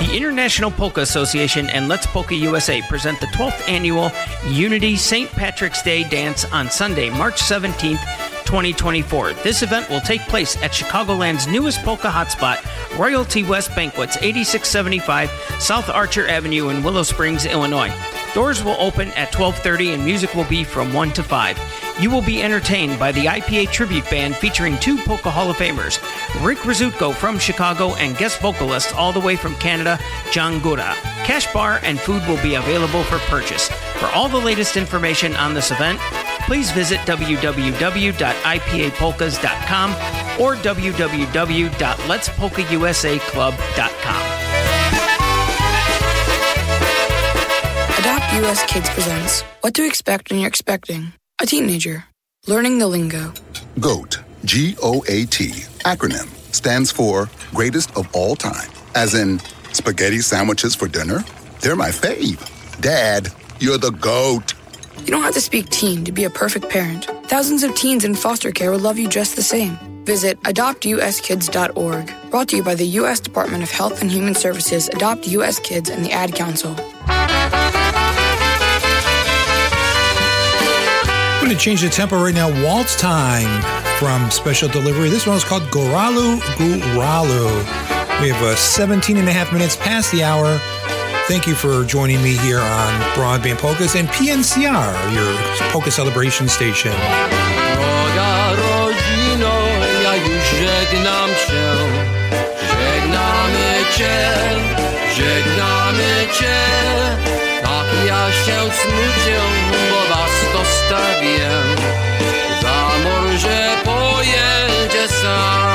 The International Polka Association and Let's Polka USA present the 12th annual Unity St. Patrick's Day dance on Sunday, March 17th, 2024. This event will take place at Chicagoland's newest polka hotspot, Royalty West Banquets, 8675 South Archer Avenue in Willow Springs, Illinois. Doors will open at 12:30 and music will be from 1 to 5. You will be entertained by the IPA tribute band featuring two Polka Hall of Famers, Rick Rizutko from Chicago and guest vocalist all the way from Canada, John Gora. Cash bar and food will be available for purchase. For all the latest information on this event, please visit www.ipapolkas.com or www.letspolkausaclub.com. Adopt US Kids presents What to Expect When You're Expecting a Teenager. Learning the Lingo. GOAT, G O A T, acronym, stands for Greatest of All Time. As in, spaghetti sandwiches for dinner? They're my fave. Dad, you're the GOAT. You don't have to speak teen to be a perfect parent. Thousands of teens in foster care will love you just the same. Visit adoptuskids.org. Brought to you by the U.S. Department of Health and Human Services, Adopt U.S. Kids, and the Ad Council. I'm going to change the tempo right now. Waltz time from Special Delivery. This one is called Goralu Guralu. We have uh, 17 and a half minutes past the hour. Thank you for joining me here on Broadband Polkas and PNCR, your polka celebration station. Żegnamy cię. Tak ja się bo was zostawię. Za morze pojedzie sam.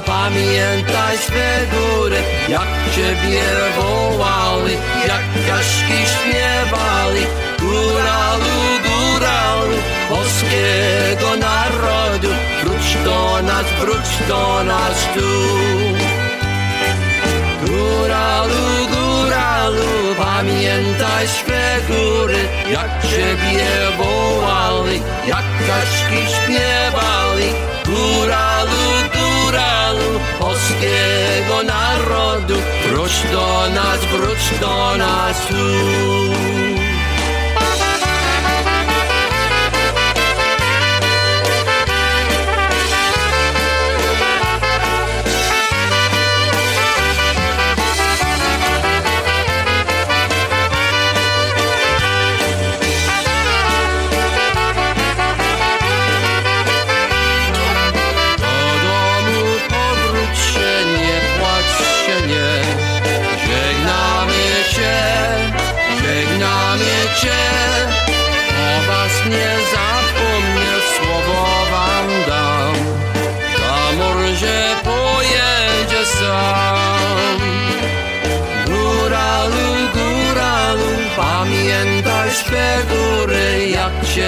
Góralu, pamiętaj swe góry, jak ciebie wołali, jak kaszki śpiewali. Góralu, góralu, polskiego narodu, wróć do nas, wróć do nas tu. Góralu, góralu, pamiętaj swe góry, jak ciebie wołali, jak kaszki śpiewali. Góralu, góralu, polskiego narodu, wróć do nas, wróć do nas tu.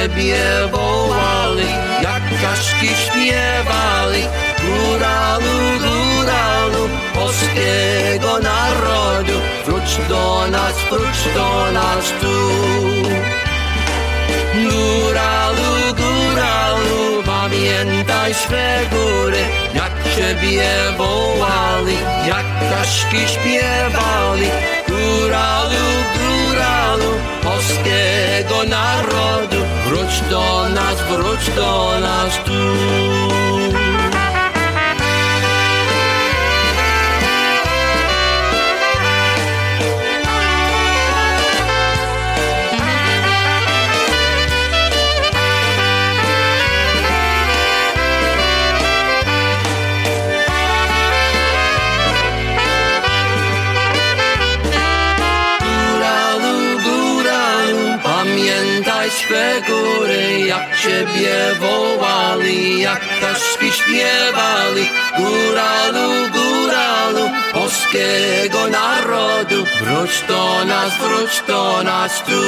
Ciebie wołali, jak kaszki śpiewali. Góralu, góralu, polskiego narodu, wróć do nas, wróć do nas tu. Góralu, góralu, pamiętaj swe góry, jak ciebie wołali, jak kaszki śpiewali. Góralu, góralu, polskiego narodu, wróć do nas, wróć do nas tu. Jak ciebie wołali, jak ptaszki śpiewali. Góralu, góralu, polskiego narodu, wróć do nas, wróć do nas tu.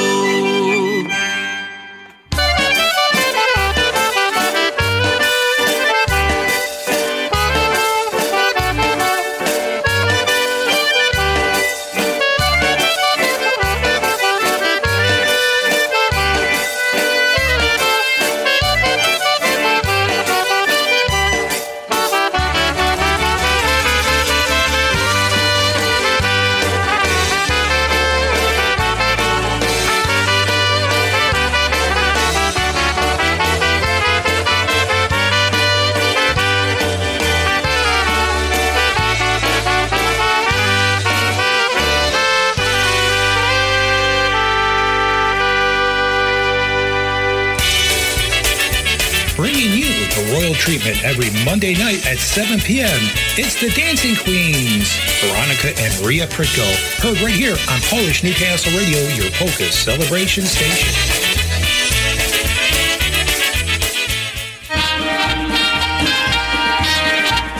Monday night at 7 p.m. It's the Dancing Queens, Veronica and Maria Pritko. Heard right here on Polish Newcastle Radio, your polka celebration station.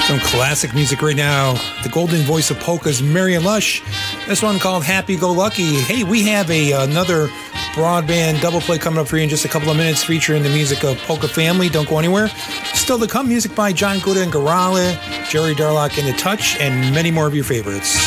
Some classic music right now. The golden voice of polkas, Marion Lush. This one called Happy Go Lucky. Hey, we have a another broadband double play coming up for you in just a couple of minutes featuring the music of Polka Family. Don't go anywhere. Still to come, music by John Gora and Gorale, Jerry Darlak and The Touch, and many more of your favorites.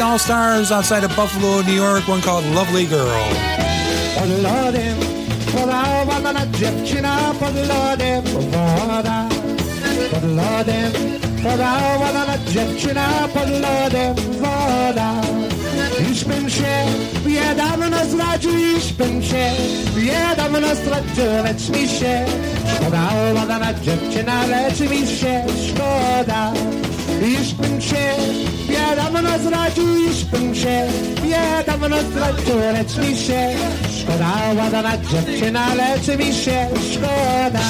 All Stars outside of Buffalo, New York, one called Lovely Girl. Lodem woda. Iżbym się niedawno zdradził, iżbym się niedawno zdradził, lecz mi się szkoda dziewczyna, lecz mi się szkoda. Iżbym się niedawno zdradził, iżbym się niedawno zdradził, lecz mi się. Szkoda ładna dziewczyna, lecz mi się. Szkoda.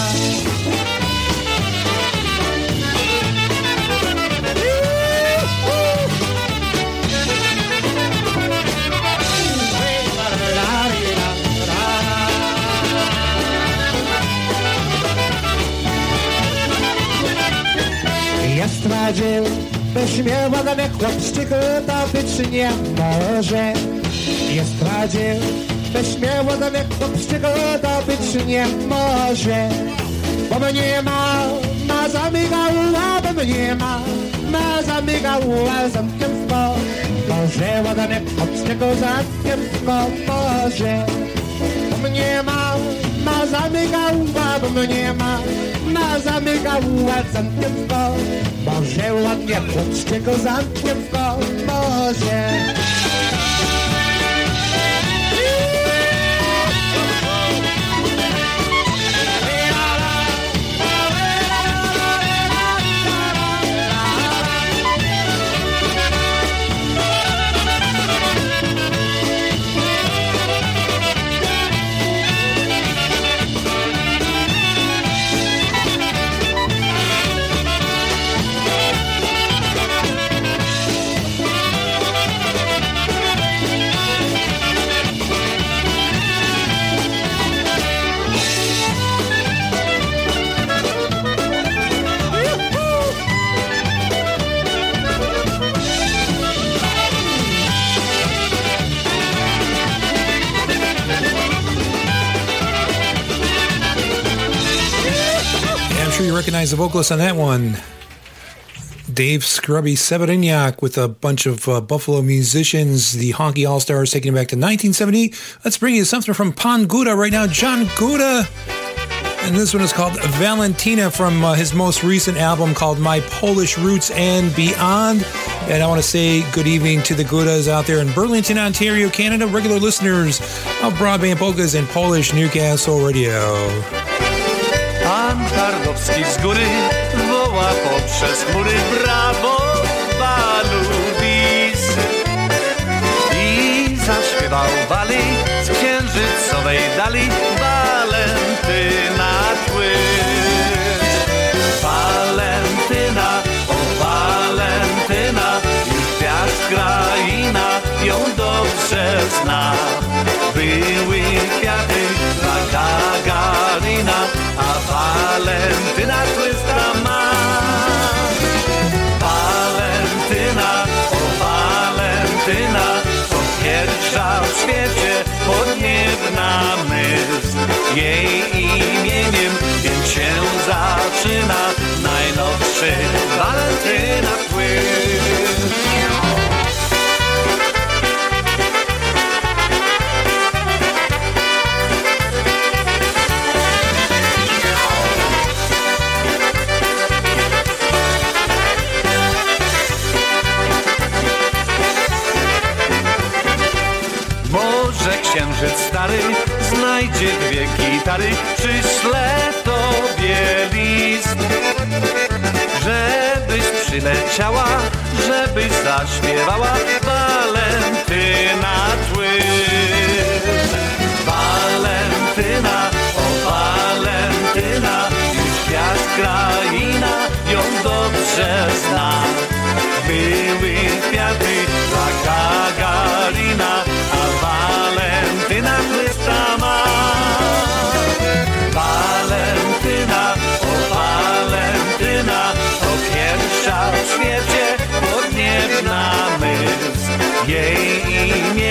Ja Weźmie błagany chłopczyk do wyczynia może Jest radzie Weźmie błagany chłopczyk do wyczynia może Bo mnie ma, ma zamigała, bo mnie ma Ma zamigała zamkiem w bok Boże błagany chłopczyk zamkiem w bok Boże Bo mnie ma, ma zamigała, bo mnie ma Ma zamigała zamkiem w bok może ładnie, płocz, czego zamkiem w komorze. Recognize the vocalist on that one. Dave Scrubby Seweryniak with a bunch of uh, Buffalo musicians, the Honky All Stars, taking it back to 1970. Let's bring you something from Pan Gora right now. John Gora. And this one is called Valentina from uh, his most recent album called My Polish Roots and Beyond. And I want to say good evening to the Goras out there in Burlington, Ontario, Canada, regular listeners of Broadband Polkas and Polish Newcastle Radio. Pan Tarnowski z góry woła poprzez chmury brawo Balubis i zaśpiewał wali z księżycowej dali Walentyna tły Walentyna, o Walentyna już gwiazd kraina ją dobrze zna. Były kwiaty dla Gagarina, a Walentyna tłyska ma. Walentyna, o Walentyna, to pierwsza w świecie podniebna myśl. Jej imieniem więc się zaczyna najnowszy Walentyna znajdzie dwie gitary, przyślę tobie list, żebyś przyleciała, żebyś zaśpiewała Walentyna tły. Walentyna, o Walentyna, już gwiazd kraina ją dobrze zna. Były kwiaty dla Gagarina, a Walentyna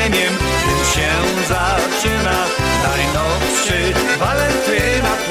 imieniem tym się zaczyna najnowszy Walentyna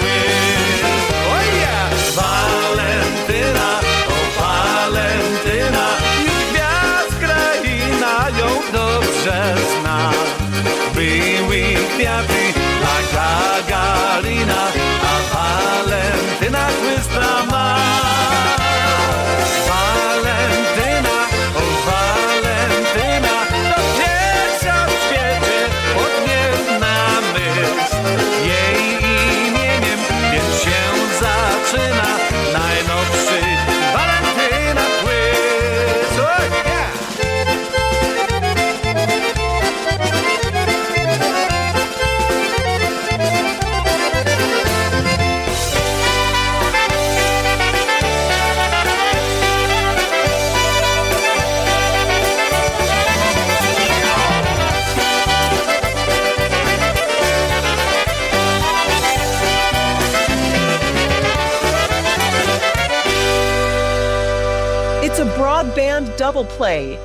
double play.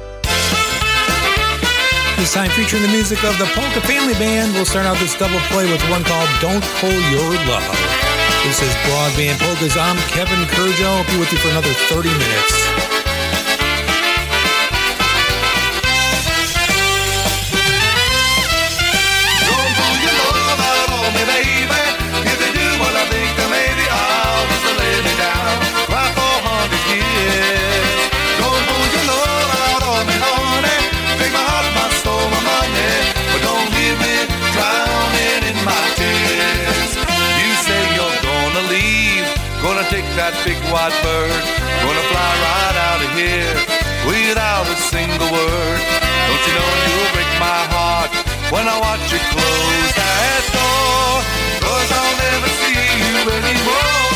This time featuring the music of the Polka Family Band. We'll start out this double play with one called Don't Pull Your Love. This is Broadband Polkas. I'm Kevin Kurdziel. I'll be with you for another 30 minutes. white bird, gonna fly right out of here without a single word. Don't you know you'll break my heart when I watch you close that door? Cause I'll never see you anymore.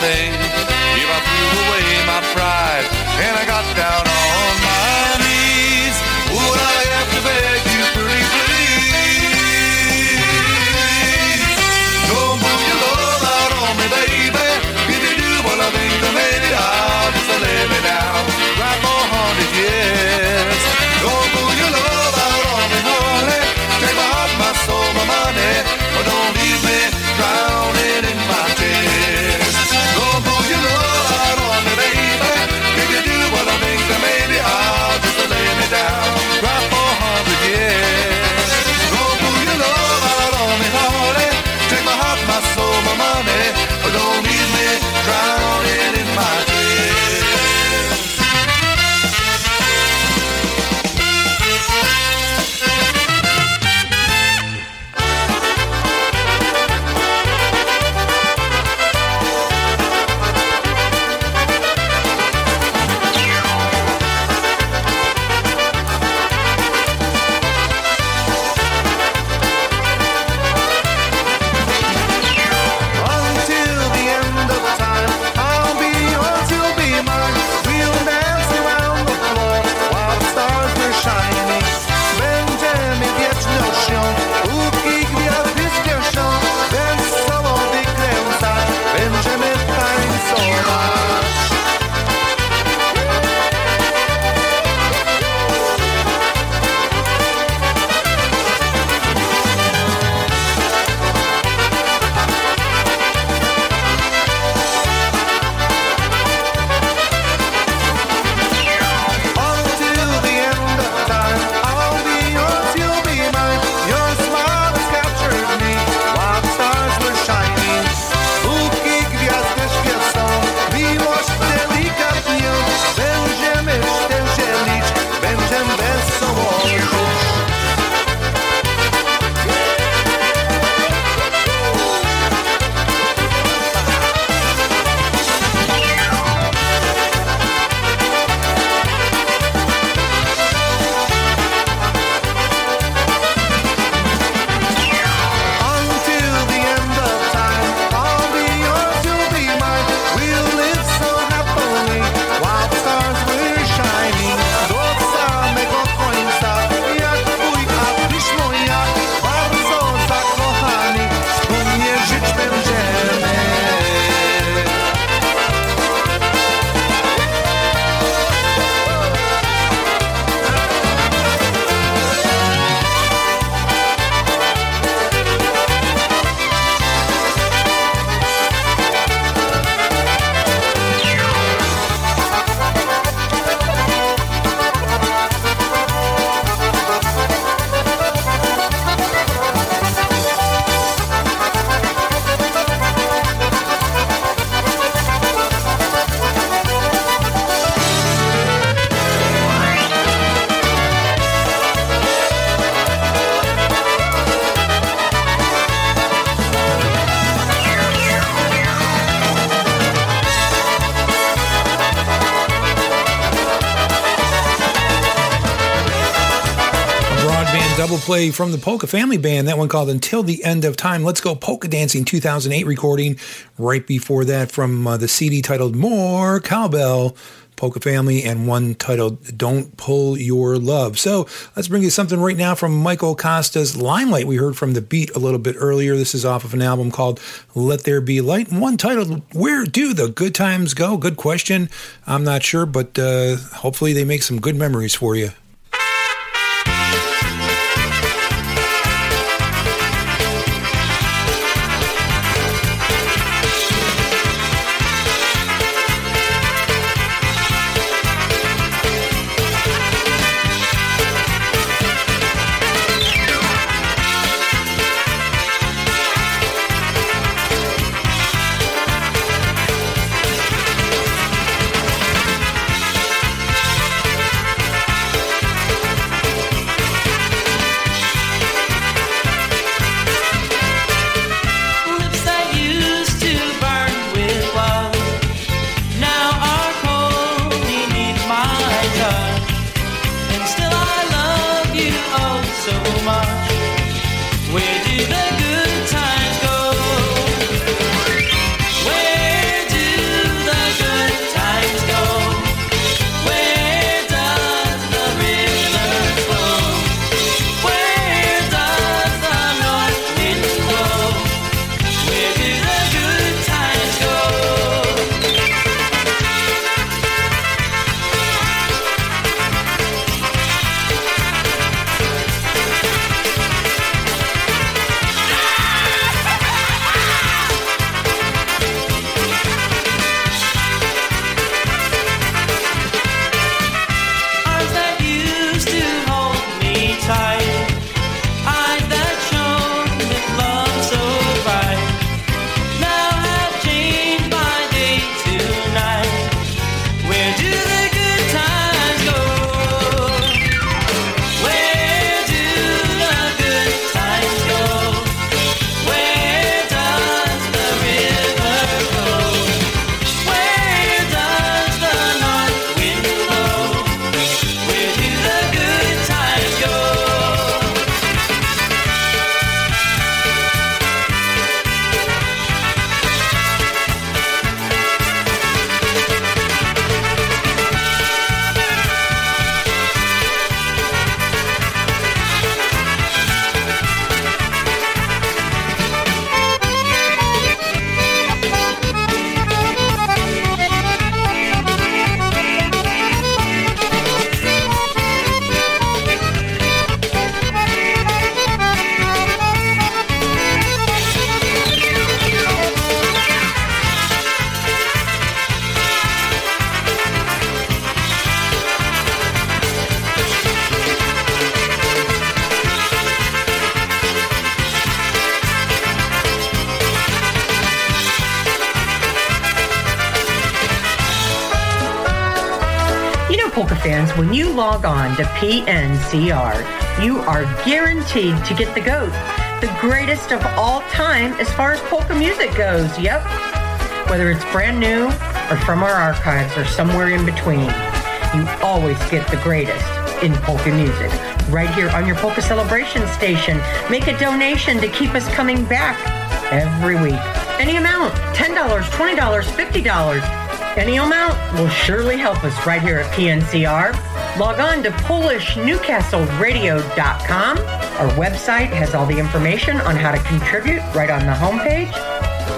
thing. You about threw away my pride, and I got down play from the Polka Family Band. That one called Until the End of Time. Let's Go Polka Dancing 2008 recording. Right before that, from uh, the CD titled More Cowbell. Polka Family, and one titled Don't Pull Your Love. So let's bring you something right now from Michael Costa's Limelight. We heard from the beat a little bit earlier. This is off of an album called Let There Be Light, one titled Where Do the Good Times Go? Good question. I'm not sure, but uh, hopefully they make some good memories for you. To PNCR, you are guaranteed to get the GOAT, the greatest of all time as far as polka music goes. Yep. Whether it's brand new or from our archives or somewhere in between, you always get the greatest in polka music. Right here on your Polka Celebration station. Make a donation to keep us coming back every week. Any amount $10, $20, $50. Any amount will surely help us right here at PNCR. Log on to PolishNewcastleRadio.com. Our website has all the information on how to contribute right on the homepage.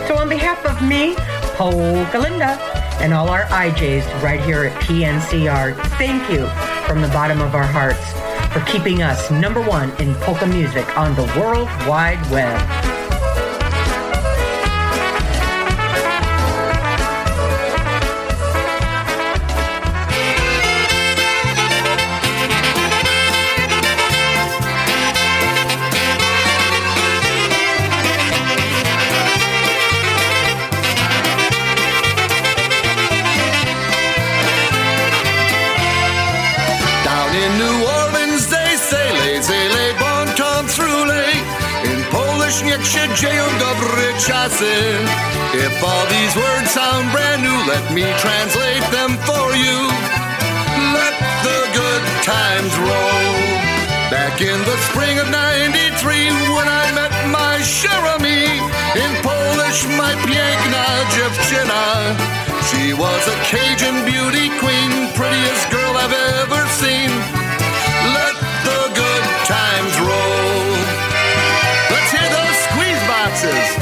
So on behalf of me, Polka Linda, and all our IJs right here at PNCR, thank you from the bottom of our hearts for keeping us number one in polka music on the World Wide Web. Dzieją dobre czasy If all these words sound brand new let me translate them for you Let the good times roll Back in the spring of 93 when I met my Jeremy in Polish, my piękna dziewczyna. She was a Cajun beauty queen, prettiest girl I've ever seen. Let the good times roll. Squeeze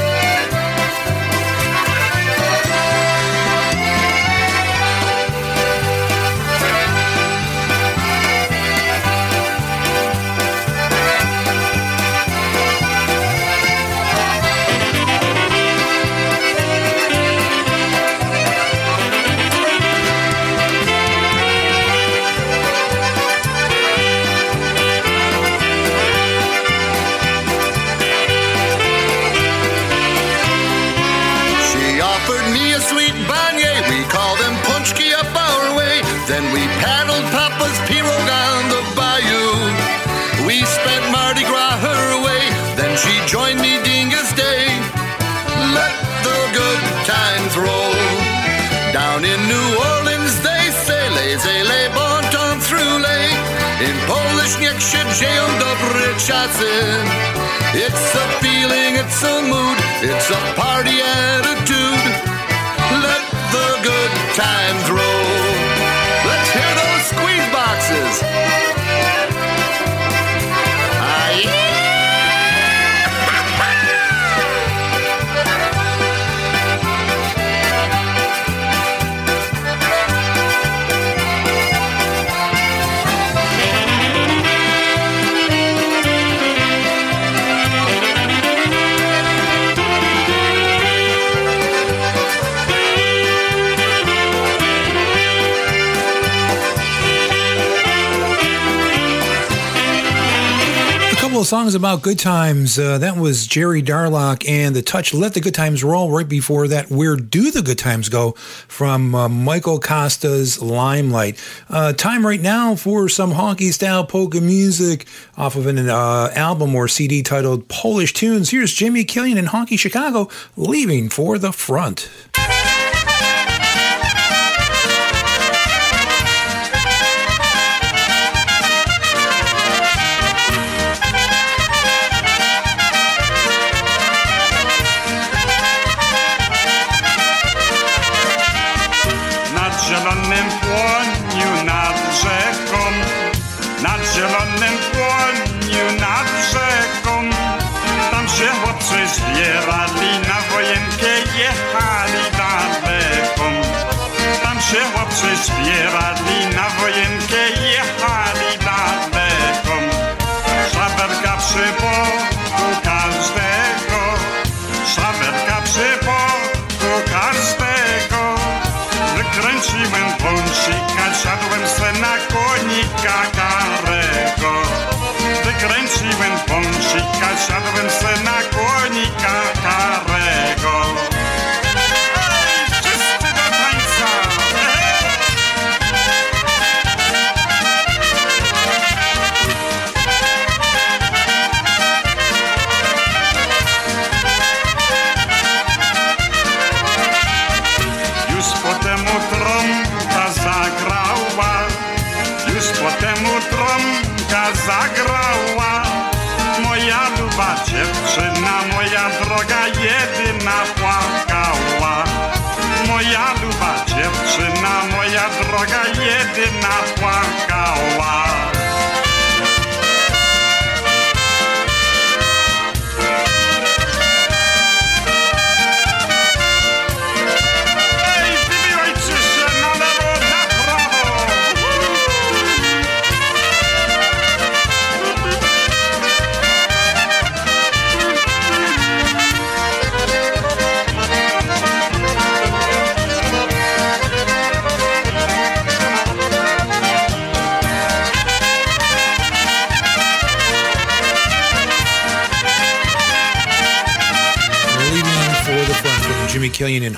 songs about good times. Uh, that was Jerry Darlak and the touch Let the Good Times Roll. Right before that, Where Do the Good Times Go from uh, Michael Costa's Limelight. Uh, time right now for some honky style polka music off of an uh, album or CD titled Polish Tunes. Here's Jimmy Killian and Honky Chicago leaving for the front.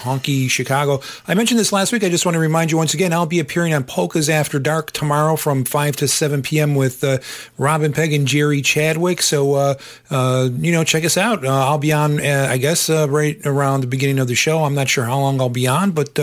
Honky, Chicago. I mentioned this last week. I just want to remind you once again, I'll be appearing on Polkas After Dark tomorrow from 5 to 7 p.m. with uh, Robin Pegg and Jerry Chadwick. So, uh, uh, you know, check us out. Uh, I'll be on, uh, I guess, uh, right around the beginning of the show. I'm not sure how long I'll be on, but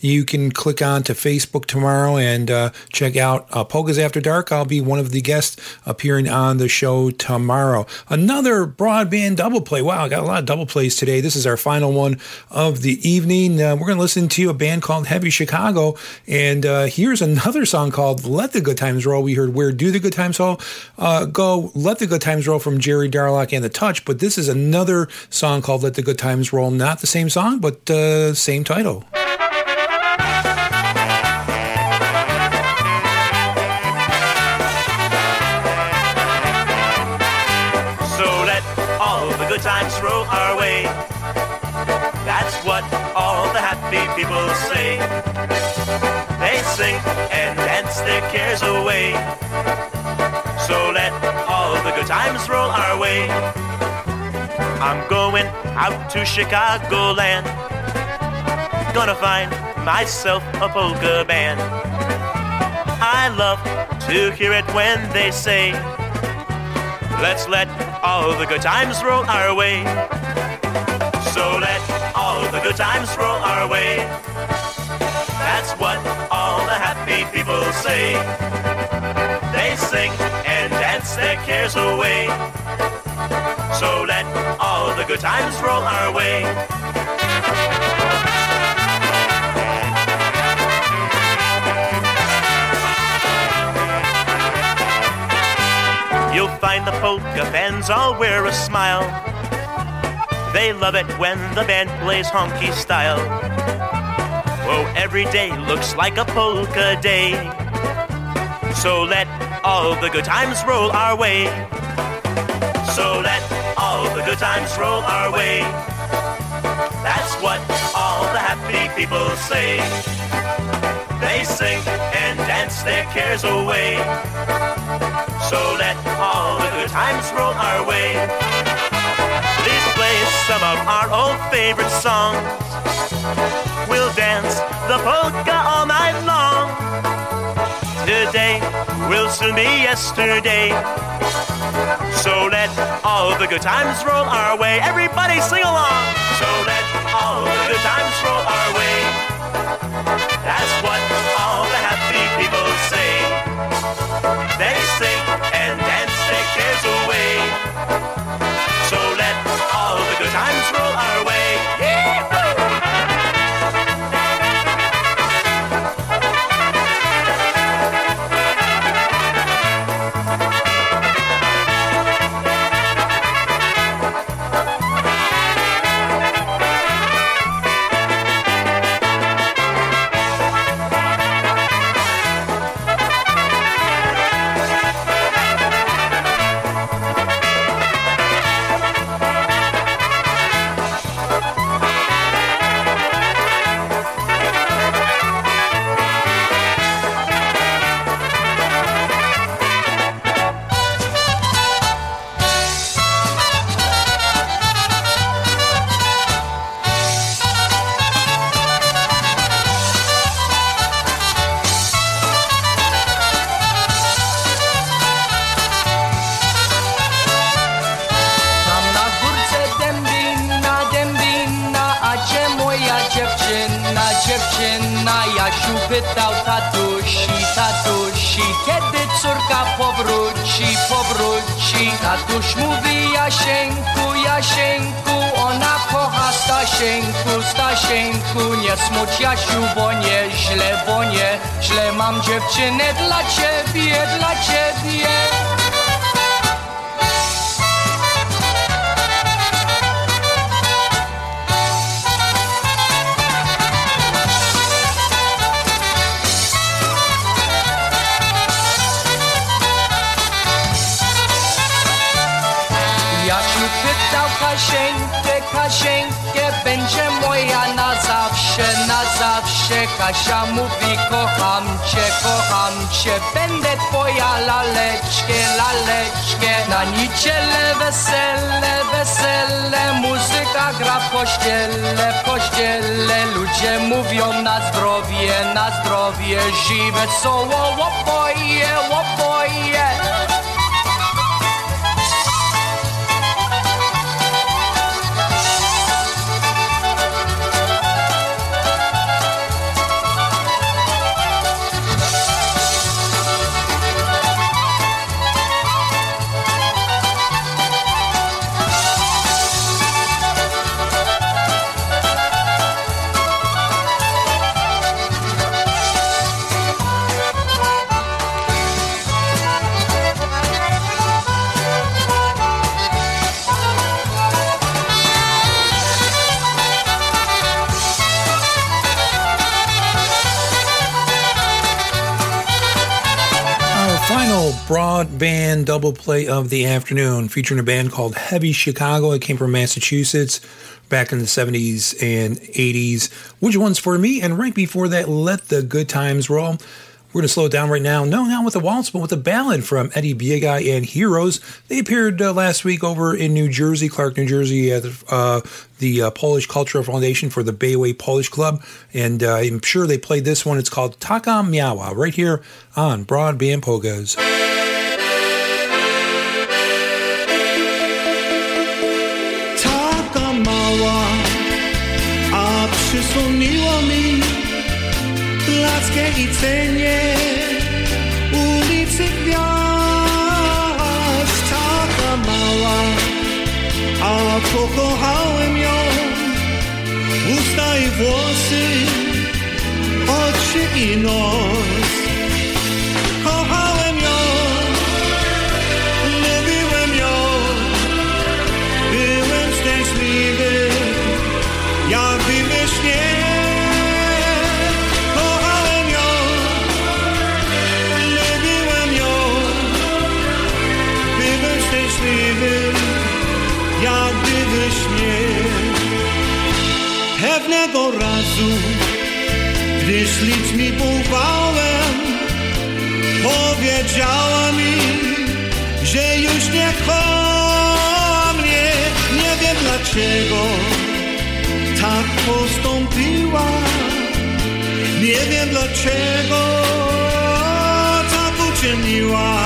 you can click on to Facebook tomorrow and check out Polkas After Dark. I'll be one of the guests appearing on the show tomorrow. Another broadband double play. Wow, I got a lot of double plays today. This is our final one of the evening. Uh, we're going to listen to a band called Heavy Chicago. And uh, here's another song called Let the Good Times Roll. We heard Where Do the Good Times Roll? Uh, go Let the Good Times Roll from Jerry Darlak and The Touch. But this is another song called Let the Good Times Roll. Not the same song, but uh, same title. People say. They sing and dance their cares away. So let all the good times roll our way. I'm going out to Chicagoland. Gonna find myself a polka band. I love to hear it when they say, Let's let all the good times roll our way. So let all the good times roll our way. That's what all the happy people say. They sing and dance their cares away. So let all the good times roll our way. You'll find the polka fans all wear a smile. They love it when the band plays honky style. Oh, every day looks like a polka day. So let all the good times roll our way. So let all the good times roll our way. That's what all the happy people say. They sing and dance their cares away. So let all the good times roll our way. Play some of our old favorite songs. We'll dance the polka all night long. Today will soon be yesterday. So let all the good times roll our way. Everybody sing along. So let all the good times roll our way. That's what all the happy people say. They sing and dance their cares away. The times roll our way. Cię Będę twoja laleczkie, laleczkie Na niedzielę wesele, wesele Muzyka gra w kościele, w kościele Ludzie mówią na zdrowie, na zdrowie Żyj wesoło, łopoje, łopoje double play of the afternoon featuring a band called Heavy Chicago. It came from Massachusetts back in the 70s and 80s. Which one's for me? And right before that, Let the Good Times Roll. We're going to slow it down right now. No, not with a waltz, but with a ballad from Eddie Biegai and Heroes. They appeared uh, last week over in New Jersey, Clark, New Jersey, at uh, the uh, Polish Cultural Foundation for the Bayway Polish Club. And uh, I'm sure they played this one. It's called Taka Mała, right here on Broadband Polkas. I cenie ulicy gwiazd. Taka mała, a pokochałem ją. Usta i włosy, oczy i nos. Pewnego razu, gdy szlic mi bywałem, powiedziała mi, że już nie kocha mnie. Nie wiem dlaczego tak postąpiła. Nie wiem dlaczego tak uczyniła.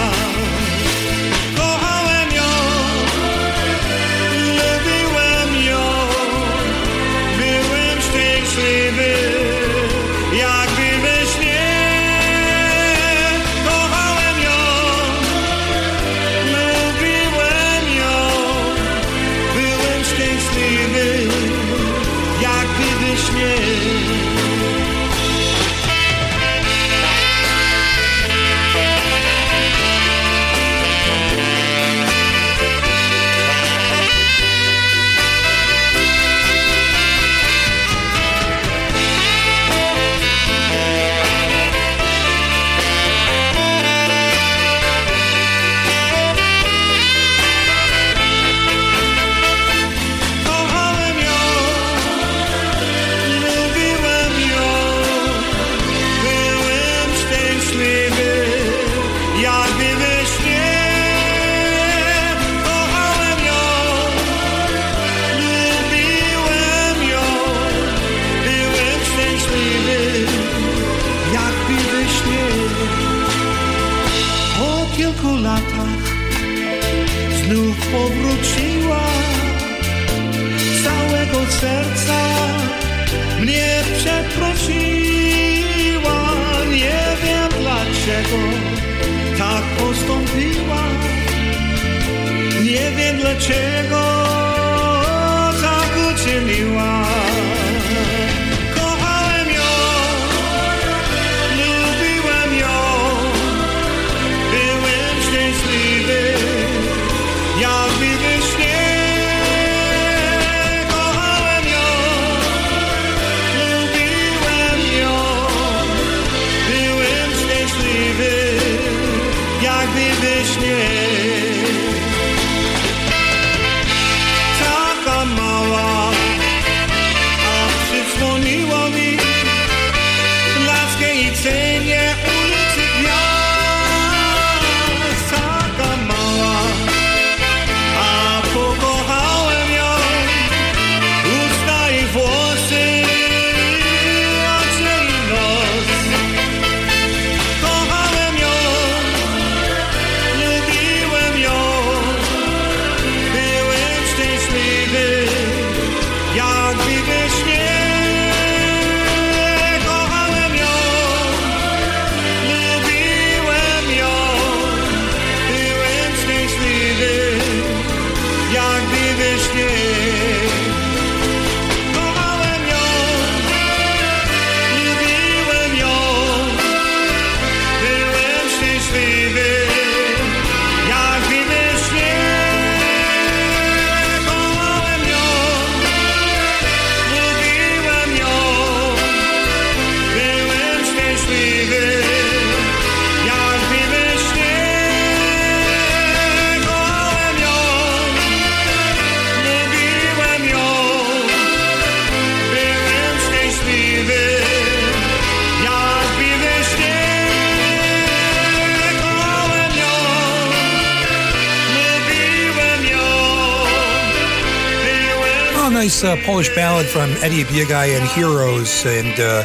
Nice uh, Polish ballad from Eddie Biegai and Heroes. And uh,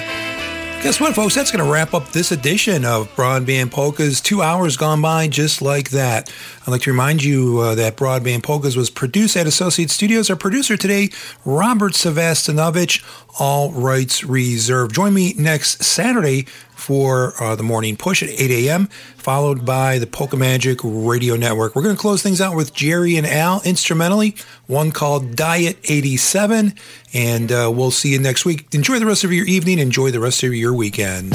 guess what, folks? That's going to wrap up this edition of Broadband Polkas. Two hours gone by just like that. I'd like to remind you uh, that Broadband Polkas was produced at Associate Studios. Our producer today, Robert Sevastinovich, all rights reserved. Join me next Saturday for uh, the morning push at 8 a.m., followed by the Polka Magic Radio Network. We're going to close things out with Jerry and Al instrumentally, one called Diet 87, and uh, we'll see you next week. Enjoy the rest of your evening. Enjoy the rest of your weekend.